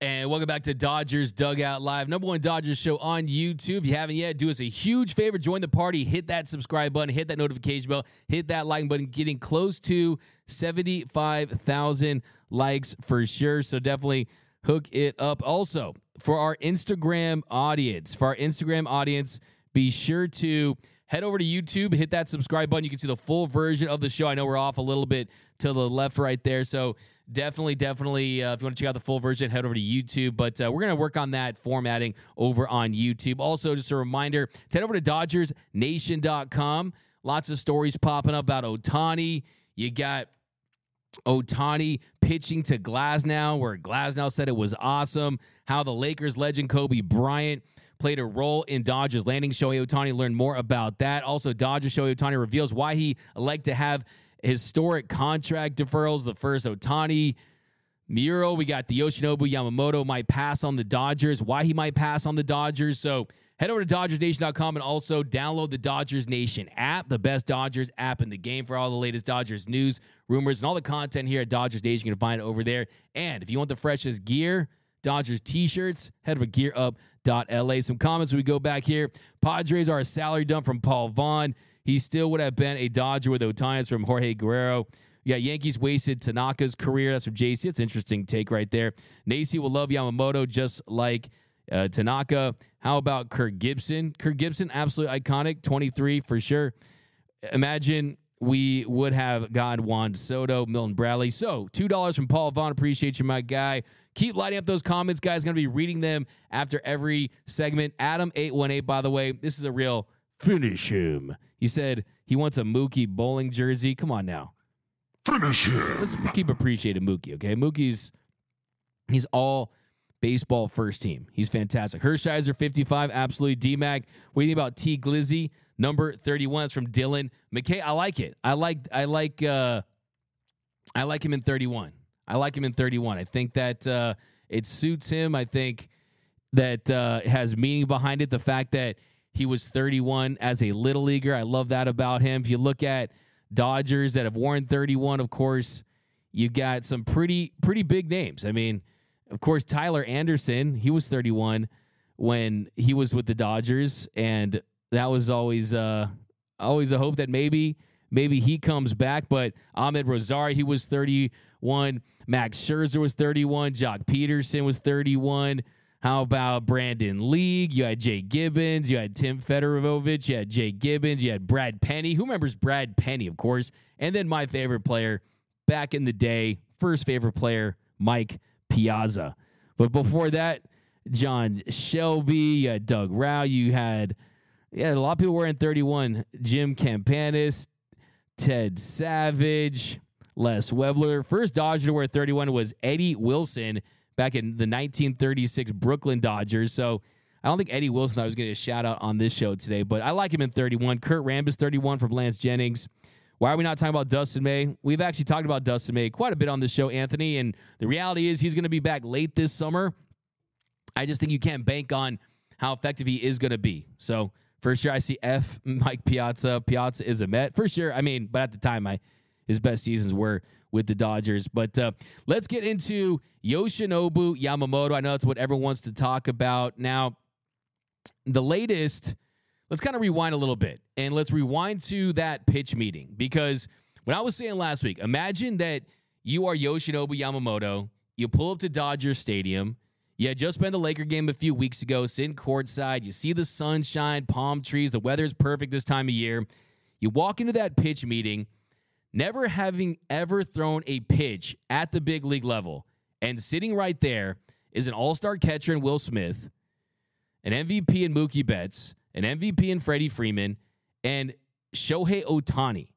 And welcome back to Dodgers Dugout Live, number one Dodgers show on YouTube. If you haven't yet, do us a huge favor, join the party, hit that subscribe button, hit that notification bell, hit that like button, getting close to 75,000 likes for sure. So definitely hook it up. Also, for our Instagram audience, for our Instagram audience, be sure to head over to YouTube, hit that subscribe button. You can see the full version of the show. I know we're off a little bit to the left right there. So definitely, definitely, uh, if you want to check out the full version, head over to YouTube. But uh, we're going to work on that formatting over on YouTube. Also, just a reminder head over to DodgersNation.com. Lots of stories popping up about Ohtani. You got Ohtani pitching to Glasnow, where Glasnow said it was awesome. How the Lakers legend Kobe Bryant played a role in Dodgers landing Shohei Ohtani. Learn more about that. Also, Dodgers Shohei Ohtani reveals why he liked to have historic contract deferrals. The first Ohtani mural. We got the Yoshinobu Yamamoto might pass on the Dodgers. Why he might pass on the Dodgers. So head over to DodgersNation.com and also download the Dodgers Nation app, the best Dodgers app in the game for all the latest Dodgers news, rumors, and all the content here at Dodgers Nation. You can find it over there. And if you want the freshest gear, Dodgers t-shirts, head over to gearup.la. Some comments we go back here. Padres are a salary dump from Paul Vaughn. He still would have been a Dodger with Ohtani from Jorge Guerrero. Yeah, Yankees wasted Tanaka's career. That's from JC. It's an interesting take right there. Nacy will love Yamamoto just like uh, Tanaka. How about Kirk Gibson? Kirk Gibson, absolutely iconic. 23 for sure. Imagine we would have gotten Juan Soto, Milton Bradley. So $2 from Paul Vaughn. Appreciate you, my guy. Keep lighting up those comments, guys. Going to be reading them after every segment. Adam818, by the way, this is a real finish him. He said he wants a Mookie bowling jersey. Come on now. Finish him. Let's keep appreciating Mookie, okay? Mookie's he's all baseball first team. He's fantastic. Hershiser 55, absolutely. D-Mac. What do you think about T Glizzy? Number 31 It's from Dylan McKay. I like it. I like I like uh I like him in 31. I like him in 31. I think that uh it suits him. I think that uh has meaning behind it. The fact that he was 31 as a little leaguer. I love that about him. If you look at Dodgers that have worn 31, of course, you got some pretty pretty big names. I mean, of course, Tyler Anderson, he was 31 when he was with the Dodgers, and that was always uh always a hope that maybe maybe he comes back. But Amed Rosario, he was 31. Max Scherzer was 31. Joc Pederson was 31. How about Brandon League? You had Jay Gibbons. You had Tim Federowicz. You had Jay Gibbons. You had Brad Penny. Who remembers Brad Penny, of course? And then my favorite player back in the day, first favorite player, Mike Piazza. But before that, John Shelby. You had Doug Rau. You had, yeah, a lot of people were in 31. Jim Campanis, Ted Savage. Les Webler. First Dodger to wear 31 was Eddie Wilson back in the 1936 Brooklyn Dodgers. So I don't think Eddie Wilson I was going to shout out on this show today, but I like him in 31. Kurt Rambis 31 from Lance Jennings. Why are we not talking about Dustin May? We've actually talked about Dustin May quite a bit on this show, Anthony, and the reality is he's going to be back late this summer. I just think you can't bank on how effective he is going to be. So first year I see F Mike Piazza. Piazza is a Met First year, I mean, but at the time, I his best seasons were with the Dodgers. But uh, let's get into Yoshinobu Yamamoto. I know that's what everyone wants to talk about now. The latest. Let's kind of rewind a little bit and let's rewind to that pitch meeting because when I was saying last week, imagine that you are Yoshinobu Yamamoto. You pull up to Dodger Stadium. You had just been the Laker game a few weeks ago, sitting courtside. You see the sunshine, palm trees. The weather's perfect this time of year. You walk into that pitch meeting, never having ever thrown a pitch at the big league level. And sitting right there is an all star catcher in Will Smith, an MVP in Mookie Betts, an MVP in Freddie Freeman, and Shohei Ohtani.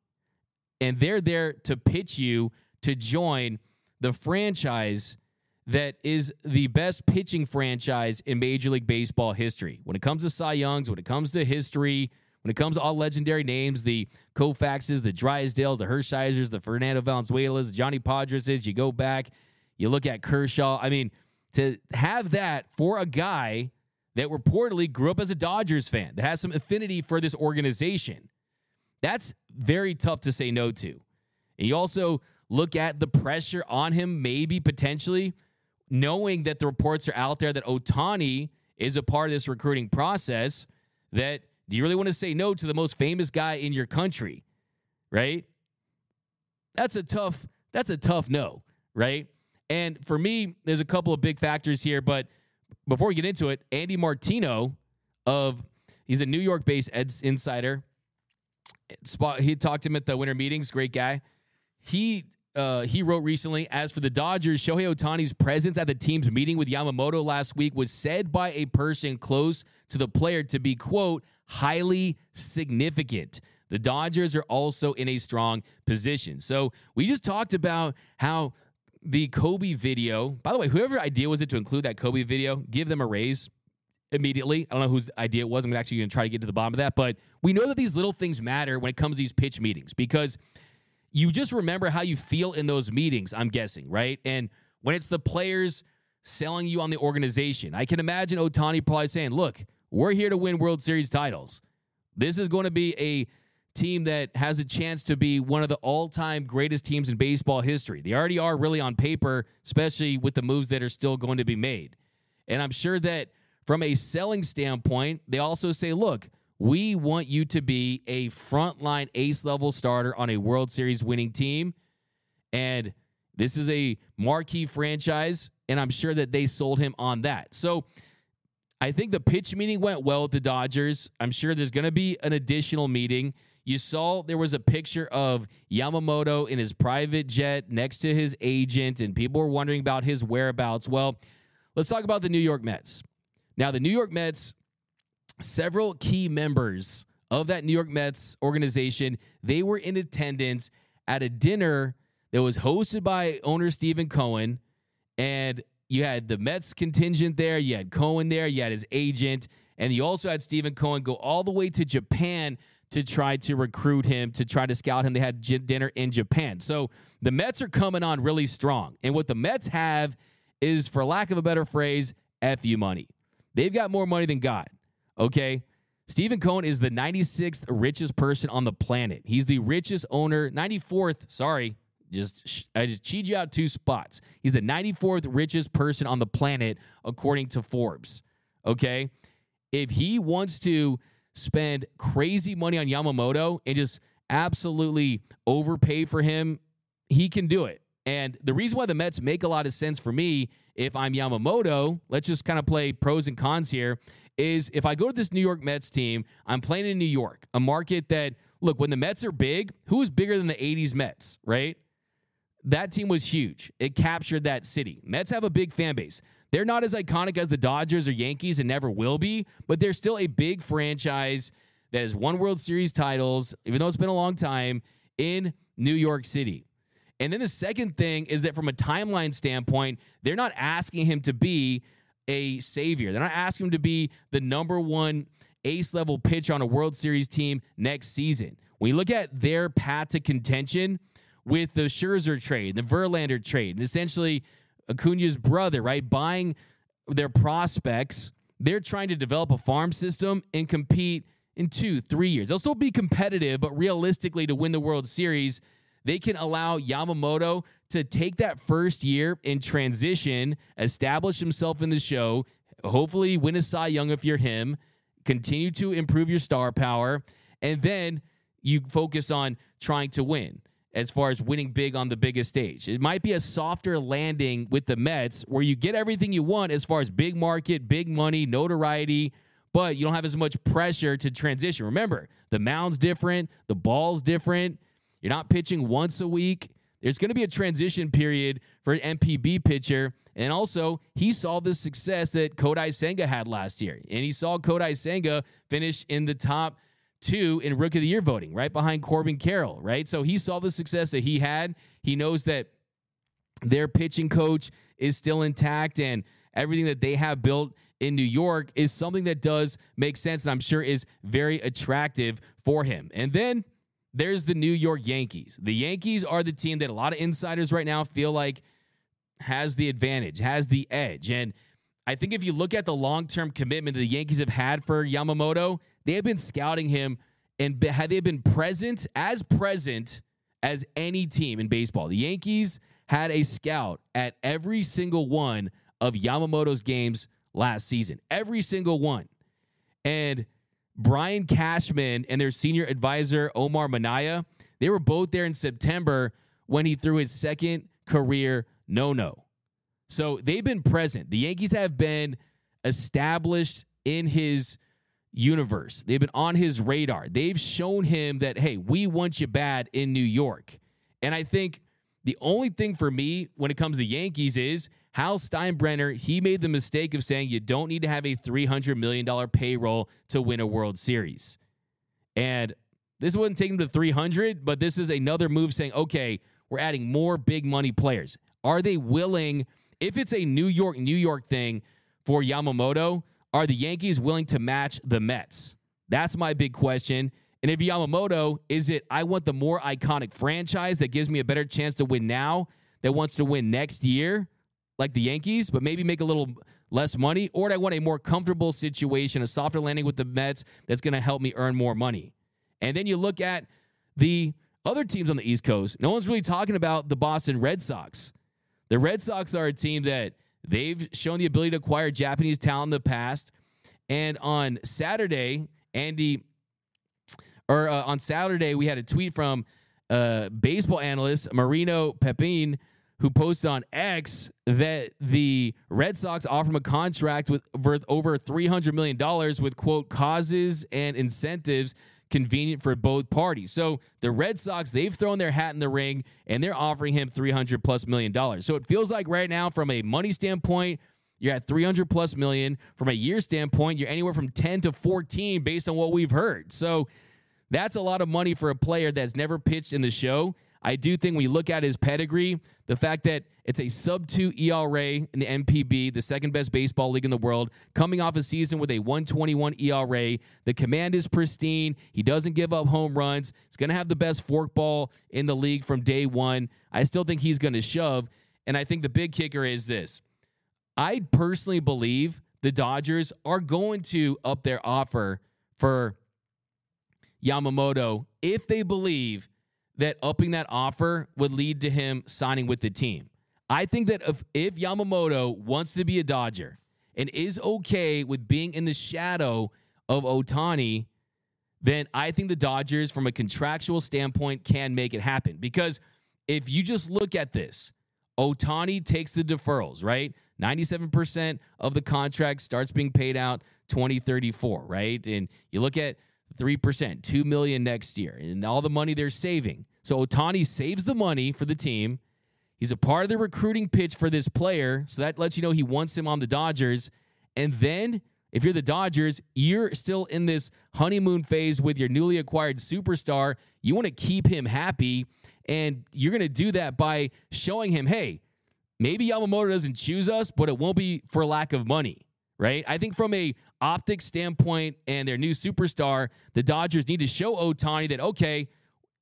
And they're there to pitch you to join the franchise that is the best pitching franchise in Major League Baseball history. When it comes to Cy Youngs, when it comes to history, when it comes to all legendary names, the Koufaxes, the Drysdales, the Hershiser's, the Fernando Valenzuelas, the Johnny Podreses, you go back, you look at Kershaw. I mean, to have that for a guy that reportedly grew up as a Dodgers fan, that has some affinity for this organization, that's very tough to say no to. And you also look at the pressure on him, maybe potentially knowing that the reports are out there that Ohtani is a part of this recruiting process, that do you really want to say no to the most famous guy in your country? Right? That's a tough, that's a tough no, right? And for me, there's a couple of big factors here, but before we get into it, Andy Martino of he's a New York based Eds insider. Spot he talked to him at the winter meetings, great guy. He uh, he wrote recently, as for the Dodgers, Shohei Ohtani's presence at the team's meeting with Yamamoto last week was said by a person close to the player to be, quote, highly significant. The Dodgers are also in a strong position. So we just talked about how the Kobe video, by the way, whoever idea was it to include that Kobe video, give them a raise immediately. I don't know whose idea it was. I'm actually going to try to get to the bottom of that. But we know that these little things matter when it comes to these pitch meetings because – you just remember how you feel in those meetings, I'm guessing, right? And when it's the players selling you on the organization, I can imagine Ohtani probably saying, look, we're here to win World Series titles. This is going to be a team that has a chance to be one of the all time greatest teams in baseball history. They already are really on paper, especially with the moves that are still going to be made. And I'm sure that from a selling standpoint, they also say, look, we want you to be a frontline ace level starter on a World Series winning team. And this is a marquee franchise. And I'm sure that they sold him on that. So I think the pitch meeting went well with the Dodgers. I'm sure there's going to be an additional meeting. You saw there was a picture of Yamamoto in his private jet next to his agent, and people were wondering about his whereabouts. Well, let's talk about the New York Mets. Now, the New York Mets several key members of that New York Mets organization, they were in attendance at a dinner that was hosted by owner Steven Cohen. And you had the Mets contingent there, you had Cohen there, you had his agent, and you also had Steven Cohen go all the way to Japan to try to recruit him, to try to scout him. They had dinner in Japan. So the Mets are coming on really strong. And what the Mets have is, for lack of a better phrase, FU money. They've got more money than God. Okay. Steven Cohen is the 96th richest person on the planet. He's the richest owner, 94th, sorry, just I just cheated you out two spots. He's the 94th richest person on the planet according to Forbes. Okay? If he wants to spend crazy money on Yamamoto and just absolutely overpay for him, he can do it. And the reason why the Mets make a lot of sense for me if I'm Yamamoto, let's just kind of play pros and cons here, is if I go to this New York Mets team, I'm playing in New York, a market that, look, when the Mets are big, who is bigger than the 80s Mets, right? That team was huge. It captured that city. Mets have a big fan base. They're not as iconic as the Dodgers or Yankees and never will be, but they're still a big franchise that has won World Series titles, even though it's been a long time, in New York City. And then the second thing is that from a timeline standpoint, they're not asking him to be a savior. They're not asking him to be the number one ace level pitch on a World Series team next season. When you look at their path to contention with the Scherzer trade, the Verlander trade, and essentially Acuna's brother, right, buying their prospects, they're trying to develop a farm system and compete in two, three years. They'll still be competitive, but realistically, to win the World Series, they can allow Yamamoto to take that first year in transition, establish himself in the show, hopefully win a Cy Young if you're him, continue to improve your star power, and then you focus on trying to win as far as winning big on the biggest stage. It might be a softer landing with the Mets where you get everything you want as far as big market, big money, notoriety, but you don't have as much pressure to transition. Remember, the mound's different, the ball's different. You're not pitching once a week. There's going to be a transition period for an NPB pitcher. And also, he saw the success that Kodai Senga had last year. And he saw Kodai Senga finish in the top two in Rookie of the Year voting, right behind Corbin Carroll, right? So he saw the success that he had. He knows that their pitching coach is still intact and everything that they have built in New York is something that does make sense and I'm sure is very attractive for him. And then there's the New York Yankees. The Yankees are the team that a lot of insiders right now feel like has the advantage, has the edge. And I think if you look at the long term commitment that the Yankees have had for Yamamoto, they have been scouting him and had they been present, as present as any team in baseball. The Yankees had a scout at every single one of Yamamoto's games last season, every single one. And Brian Cashman and their senior advisor, Omar Minaya, they were both there in September when he threw his second career no no. So they've been present. The Yankees have been established in his universe. They've been on his radar. They've shown him that, hey, we want you bad in New York. And I think the only thing for me when it comes to Yankees is Hal Steinbrenner, he made the mistake of saying you don't need to have a $300 million payroll to win a World Series. And this wouldn't take him to 300, but this is another move saying, okay, we're adding more big money players. Are they willing, if it's a New York, New York thing for Yamamoto, are the Yankees willing to match the Mets? That's my big question. And if Yamamoto, is it I want the more iconic franchise that gives me a better chance to win now that wants to win next year, like the Yankees, but maybe make a little less money? Or do I want a more comfortable situation, a softer landing with the Mets that's going to help me earn more money? And then you look at the other teams on the East Coast. No one's really talking about the Boston Red Sox. The Red Sox are a team that they've shown the ability to acquire Japanese talent in the past. And on Saturday, Andy, or uh, on Saturday, we had a tweet from uh, baseball analyst Marino Pepin, who posted on X that the Red Sox offer him a contract with worth over $300 million with, quote, causes and incentives convenient for both parties. So the Red Sox, they've thrown their hat in the ring and they're offering him 300 plus million dollars. So it feels like right now, from a money standpoint, you're at 300 plus million. From a year standpoint, you're anywhere from 10 to 14 based on what we've heard. So that's a lot of money for a player that's never pitched in the show. I do think when you look at his pedigree, the fact that it's a sub two ERA in the NPB, the second best baseball league in the world, coming off a season with a 121 ERA, the command is pristine. He doesn't give up home runs. He's going to have the best forkball in the league from day one. I still think he's going to shove. And I think the big kicker is this I personally believe the Dodgers are going to up their offer for Yamamoto if they believe that upping that offer would lead to him signing with the team. I think that if, if Yamamoto wants to be a Dodger and is okay with being in the shadow of Ohtani, then I think the Dodgers, from a contractual standpoint, can make it happen. Because if you just look at this, Ohtani takes the deferrals, right? 97% of the contract starts being paid out 2034, right? And you look at 3%, 2 million next year, and all the money they're saving. So Ohtani saves the money for the team. He's a part of the recruiting pitch for this player. So that lets you know he wants him on the Dodgers. And then If you're the Dodgers, you're still in this honeymoon phase with your newly acquired superstar. You want to keep him happy, and you're going to do that by showing him, hey, maybe Yamamoto doesn't choose us, but it won't be for lack of money, right? I think from a optics standpoint and their new superstar, the Dodgers need to show Ohtani that okay,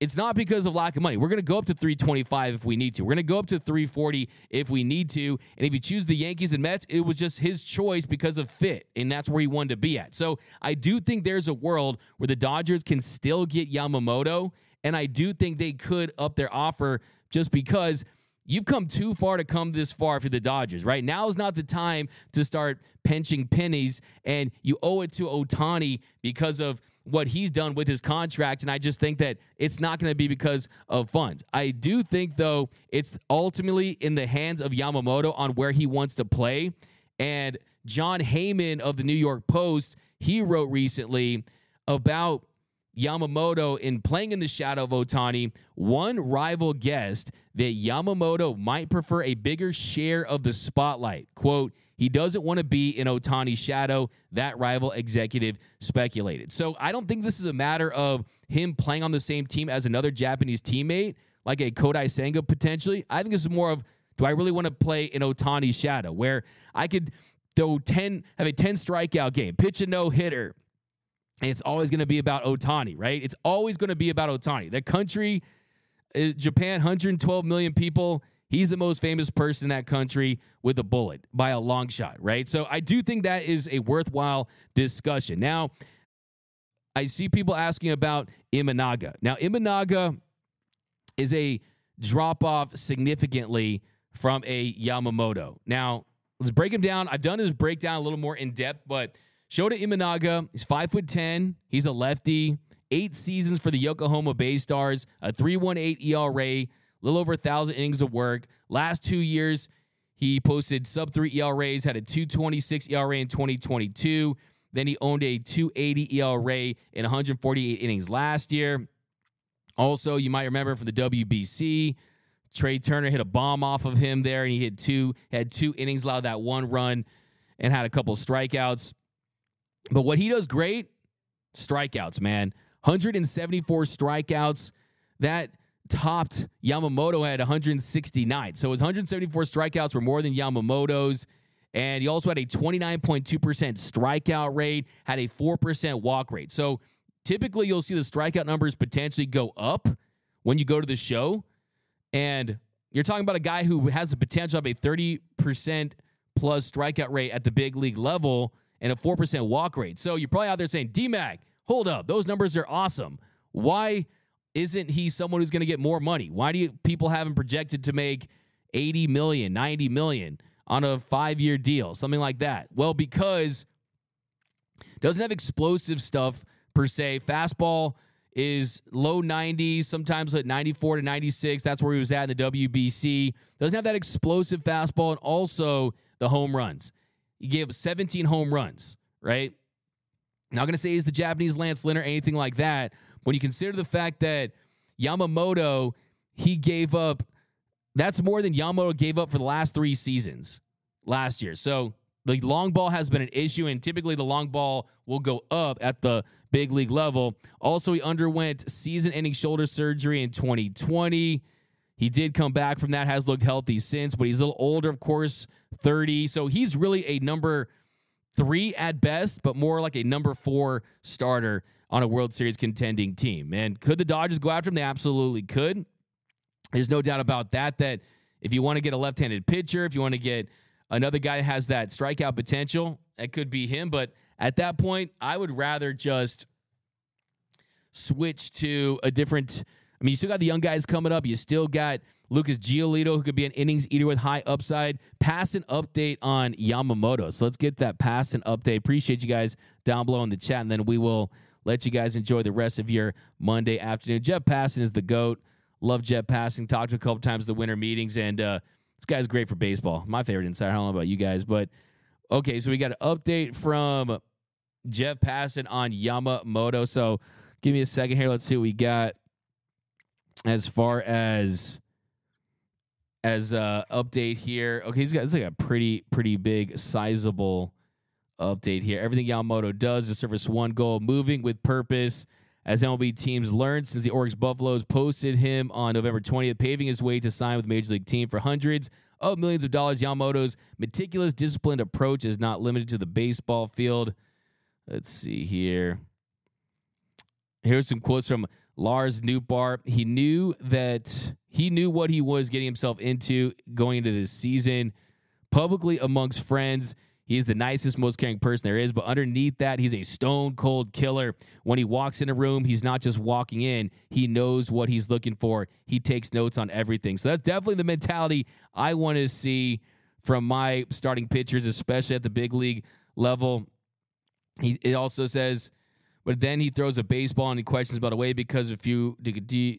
it's not because of lack of money. We're going to go up to 325 if we need to. We're going to go up to 340 if we need to. And if you choose the Yankees and Mets, it was just his choice because of fit, and that's where he wanted to be at. So I do think there's a world where the Dodgers can still get Yamamoto, and I do think they could up their offer just because you've come too far to come this far for the Dodgers, right? Now is not the time to start pinching pennies, and you owe it to Ohtani because of what he's done with his contract. And I just think that it's not going to be because of funds. I do think, though, it's ultimately in the hands of Yamamoto on where he wants to play. And Jon Heyman of the New York Post, he wrote recently about Yamamoto in playing in the shadow of Ohtani, one rival guessed that Yamamoto might prefer a bigger share of the spotlight. Quote, he doesn't want to be in Ohtani's shadow, that rival executive speculated. So I don't think this is a matter of him playing on the same team as another Japanese teammate, like a Kodai Senga potentially. I think this is more of do I really want to play in Ohtani's shadow, where I could throw 10, have a 10 strikeout game, pitch a no hitter, and it's always going to be about Ohtani, right? It's always going to be about Ohtani. The country, is Japan, 112 million people. He's the most famous person in that country with a bullet by a long shot, right? So I do think that is a worthwhile discussion. Now, I see people asking about Imanaga. Now, Imanaga is a drop off significantly from a Yamamoto. Now, let's break him down. I've done his breakdown a little more in depth, but Shota Imanaga, he's five foot ten. He's a lefty. Eight seasons for the Yokohama Bay Stars, a 3.18 ERA, a little over a thousand innings of work. Last two years, he posted sub three ERAs, had a 2.26 ERA in 2022. Then he owned a 2.80 ERA in 148 innings last year. Also, you might remember from the WBC, Trea Turner hit a bomb off of him there, and he hit two, had two innings, allowed that one run, and had a couple strikeouts. But what he does great, strikeouts, man. 174 strikeouts. That topped Yamamoto at 169. So his 174 strikeouts were more than Yamamoto's. And he also had a 29.2% strikeout rate, had a 4% walk rate. So typically you'll see the strikeout numbers potentially go up when you go to the show. And you're talking about a guy who has the potential of a 30% plus strikeout rate at the big league level and a 4% walk rate. So you're probably out there saying, DMAC, hold up. Those numbers are awesome. Why isn't he someone who's going to get more money? Why do you, people have him projected to make 80 million, 90 million on a five year deal, something like that? Well, because doesn't have explosive stuff per se. Fastball is low 90s, sometimes at 94 to 96. That's where he was at in the WBC. Doesn't have that explosive fastball and also the home runs. He gave up 17 home runs, right? Not going to say he's the Japanese Lance Lynn or anything like that. When you consider the fact that Yamamoto, he gave up, that's more than Yamamoto gave up for the last three seasons last year. So the long ball has been an issue, and typically the long ball will go up at the big league level. Also, he underwent season ending shoulder surgery in 2020. He did come back from that, has looked healthy since, but he's a little older, of course, 30. So he's really a number three at best, but more like a number four starter on a World Series contending team. And could the Dodgers go after him? They absolutely could. There's no doubt about that. That if you want to get a left handed pitcher, if you want to get another guy that has that strikeout potential, that could be him. But at that point, I would rather just switch to a different. Mean, you still got the young guys coming up. You still got Lucas Giolito, who could be an innings eater with high upside. Passan update on Yamamoto. So let's get that pass and update. Appreciate you guys down below in the chat, and then we will let you guys enjoy the rest of your Monday afternoon. Jeff Passan is the GOAT. Love Jeff Passan. Talked to a couple times the winter meetings, and uh, this guy's great for baseball. My favorite insider. I don't know about you guys, but okay, so we got an update from Jeff Passan on Yamamoto. So give me a second here. Let's see what we got as far as as uh update here. Okay, he's got it's like a pretty pretty big sizable update here. Everything Yamamoto does is service one goal, moving with purpose. As MLB teams learned since the Orix Buffaloes posted him on November 20th, paving his way to sign with Major League team for hundreds of millions of dollars. Yamamoto's meticulous, disciplined approach is not limited to the baseball field. Let's see here. Here's some quotes from Lars Nootbaar. He knew that he knew what he was getting himself into going into this season. Publicly amongst friends, he's the nicest, most caring person there is. But underneath that, he's a stone cold killer. When he walks in a room, he's not just walking in, he knows what he's looking for. He takes notes on everything. So that's definitely the mentality I want to see from my starting pitchers, especially at the big league level. He it also says, but then he throws a baseball and he questions about away because if you do, do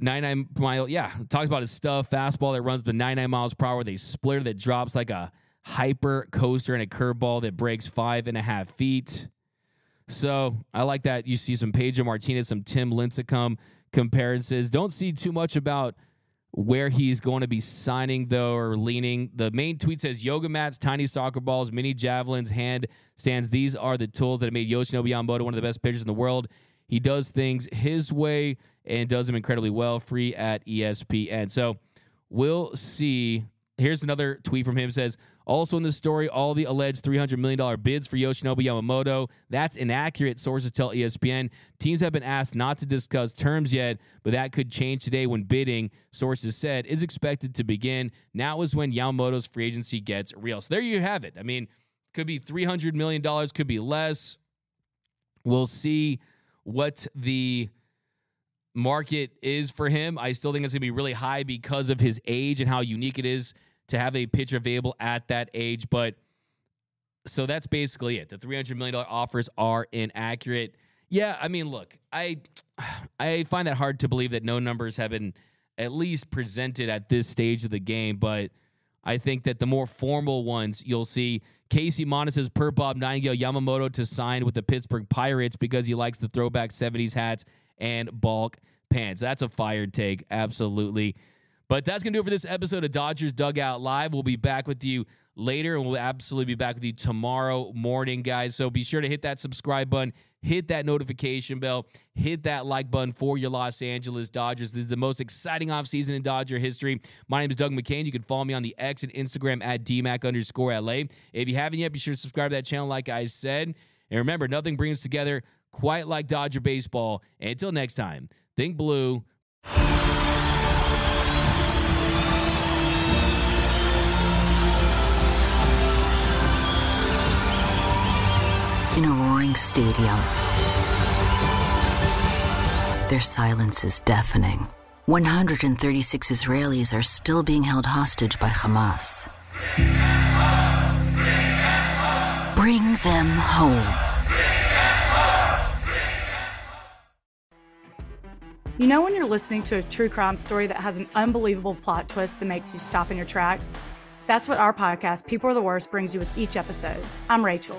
99 mile, yeah, talks about his stuff, fastball that runs the 99 miles per hour, they splitter that drops like a hyper coaster and a curveball that breaks five and a half feet. So I like that. You see some Pedro Martinez, some Tim Lincecum comparisons. Don't see too much about where he's going to be signing though or leaning. The main tweet says yoga mats, tiny soccer balls, mini javelins, hand stands. These are the tools that made Yoshinobu Yamamoto one of the best pitchers in the world. He does things his way and does them incredibly well. Free at ESPN. So we'll see. Here's another tweet from him. Says also in the story, all the alleged $300 million bids for Yoshinobu Yamamoto. That's inaccurate, sources tell ESPN. Teams have been asked not to discuss terms yet, but that could change today when bidding, sources said, is expected to begin. Now is when Yamamoto's free agency gets real. So there you have it. I mean, could be $300 million, could be less. We'll see what the market is for him. I still think it's going to be really high because of his age and how unique it is to have a pitcher available at that age. But so that's basically it. The $300 million offers are inaccurate. Yeah, I mean, look, I I find that hard to believe that no numbers have been at least presented at this stage of the game, but I think that the more formal ones you'll see Casey says per Bob Nightingale Yamamoto to sign with the Pittsburgh Pirates because he likes the throwback 70s hats and bulk pants. That's a fired take, absolutely. But that's going to do it for this episode of Dodgers Dugout Live. We'll be back with you later, and we'll absolutely be back with you tomorrow morning, guys. So be sure to hit that subscribe button, hit that notification bell, hit that like button for your Los Angeles Dodgers. This is the most exciting offseason in Dodger history. My name is Doug McKain. You can follow me on the X and Instagram at DMAC underscore LA. If you haven't yet, be sure to subscribe to that channel, like I said. And remember, nothing brings together quite like Dodger baseball. And until next time, think blue. Roaring stadium, their silence is deafening. 136 Israelis are still being held hostage by Hamas. Bring them home. You know when you're listening to a true crime story that has an unbelievable plot twist that makes you stop in your tracks? That's what our podcast, People Are the Worst, brings you with each episode. I'm Rachel.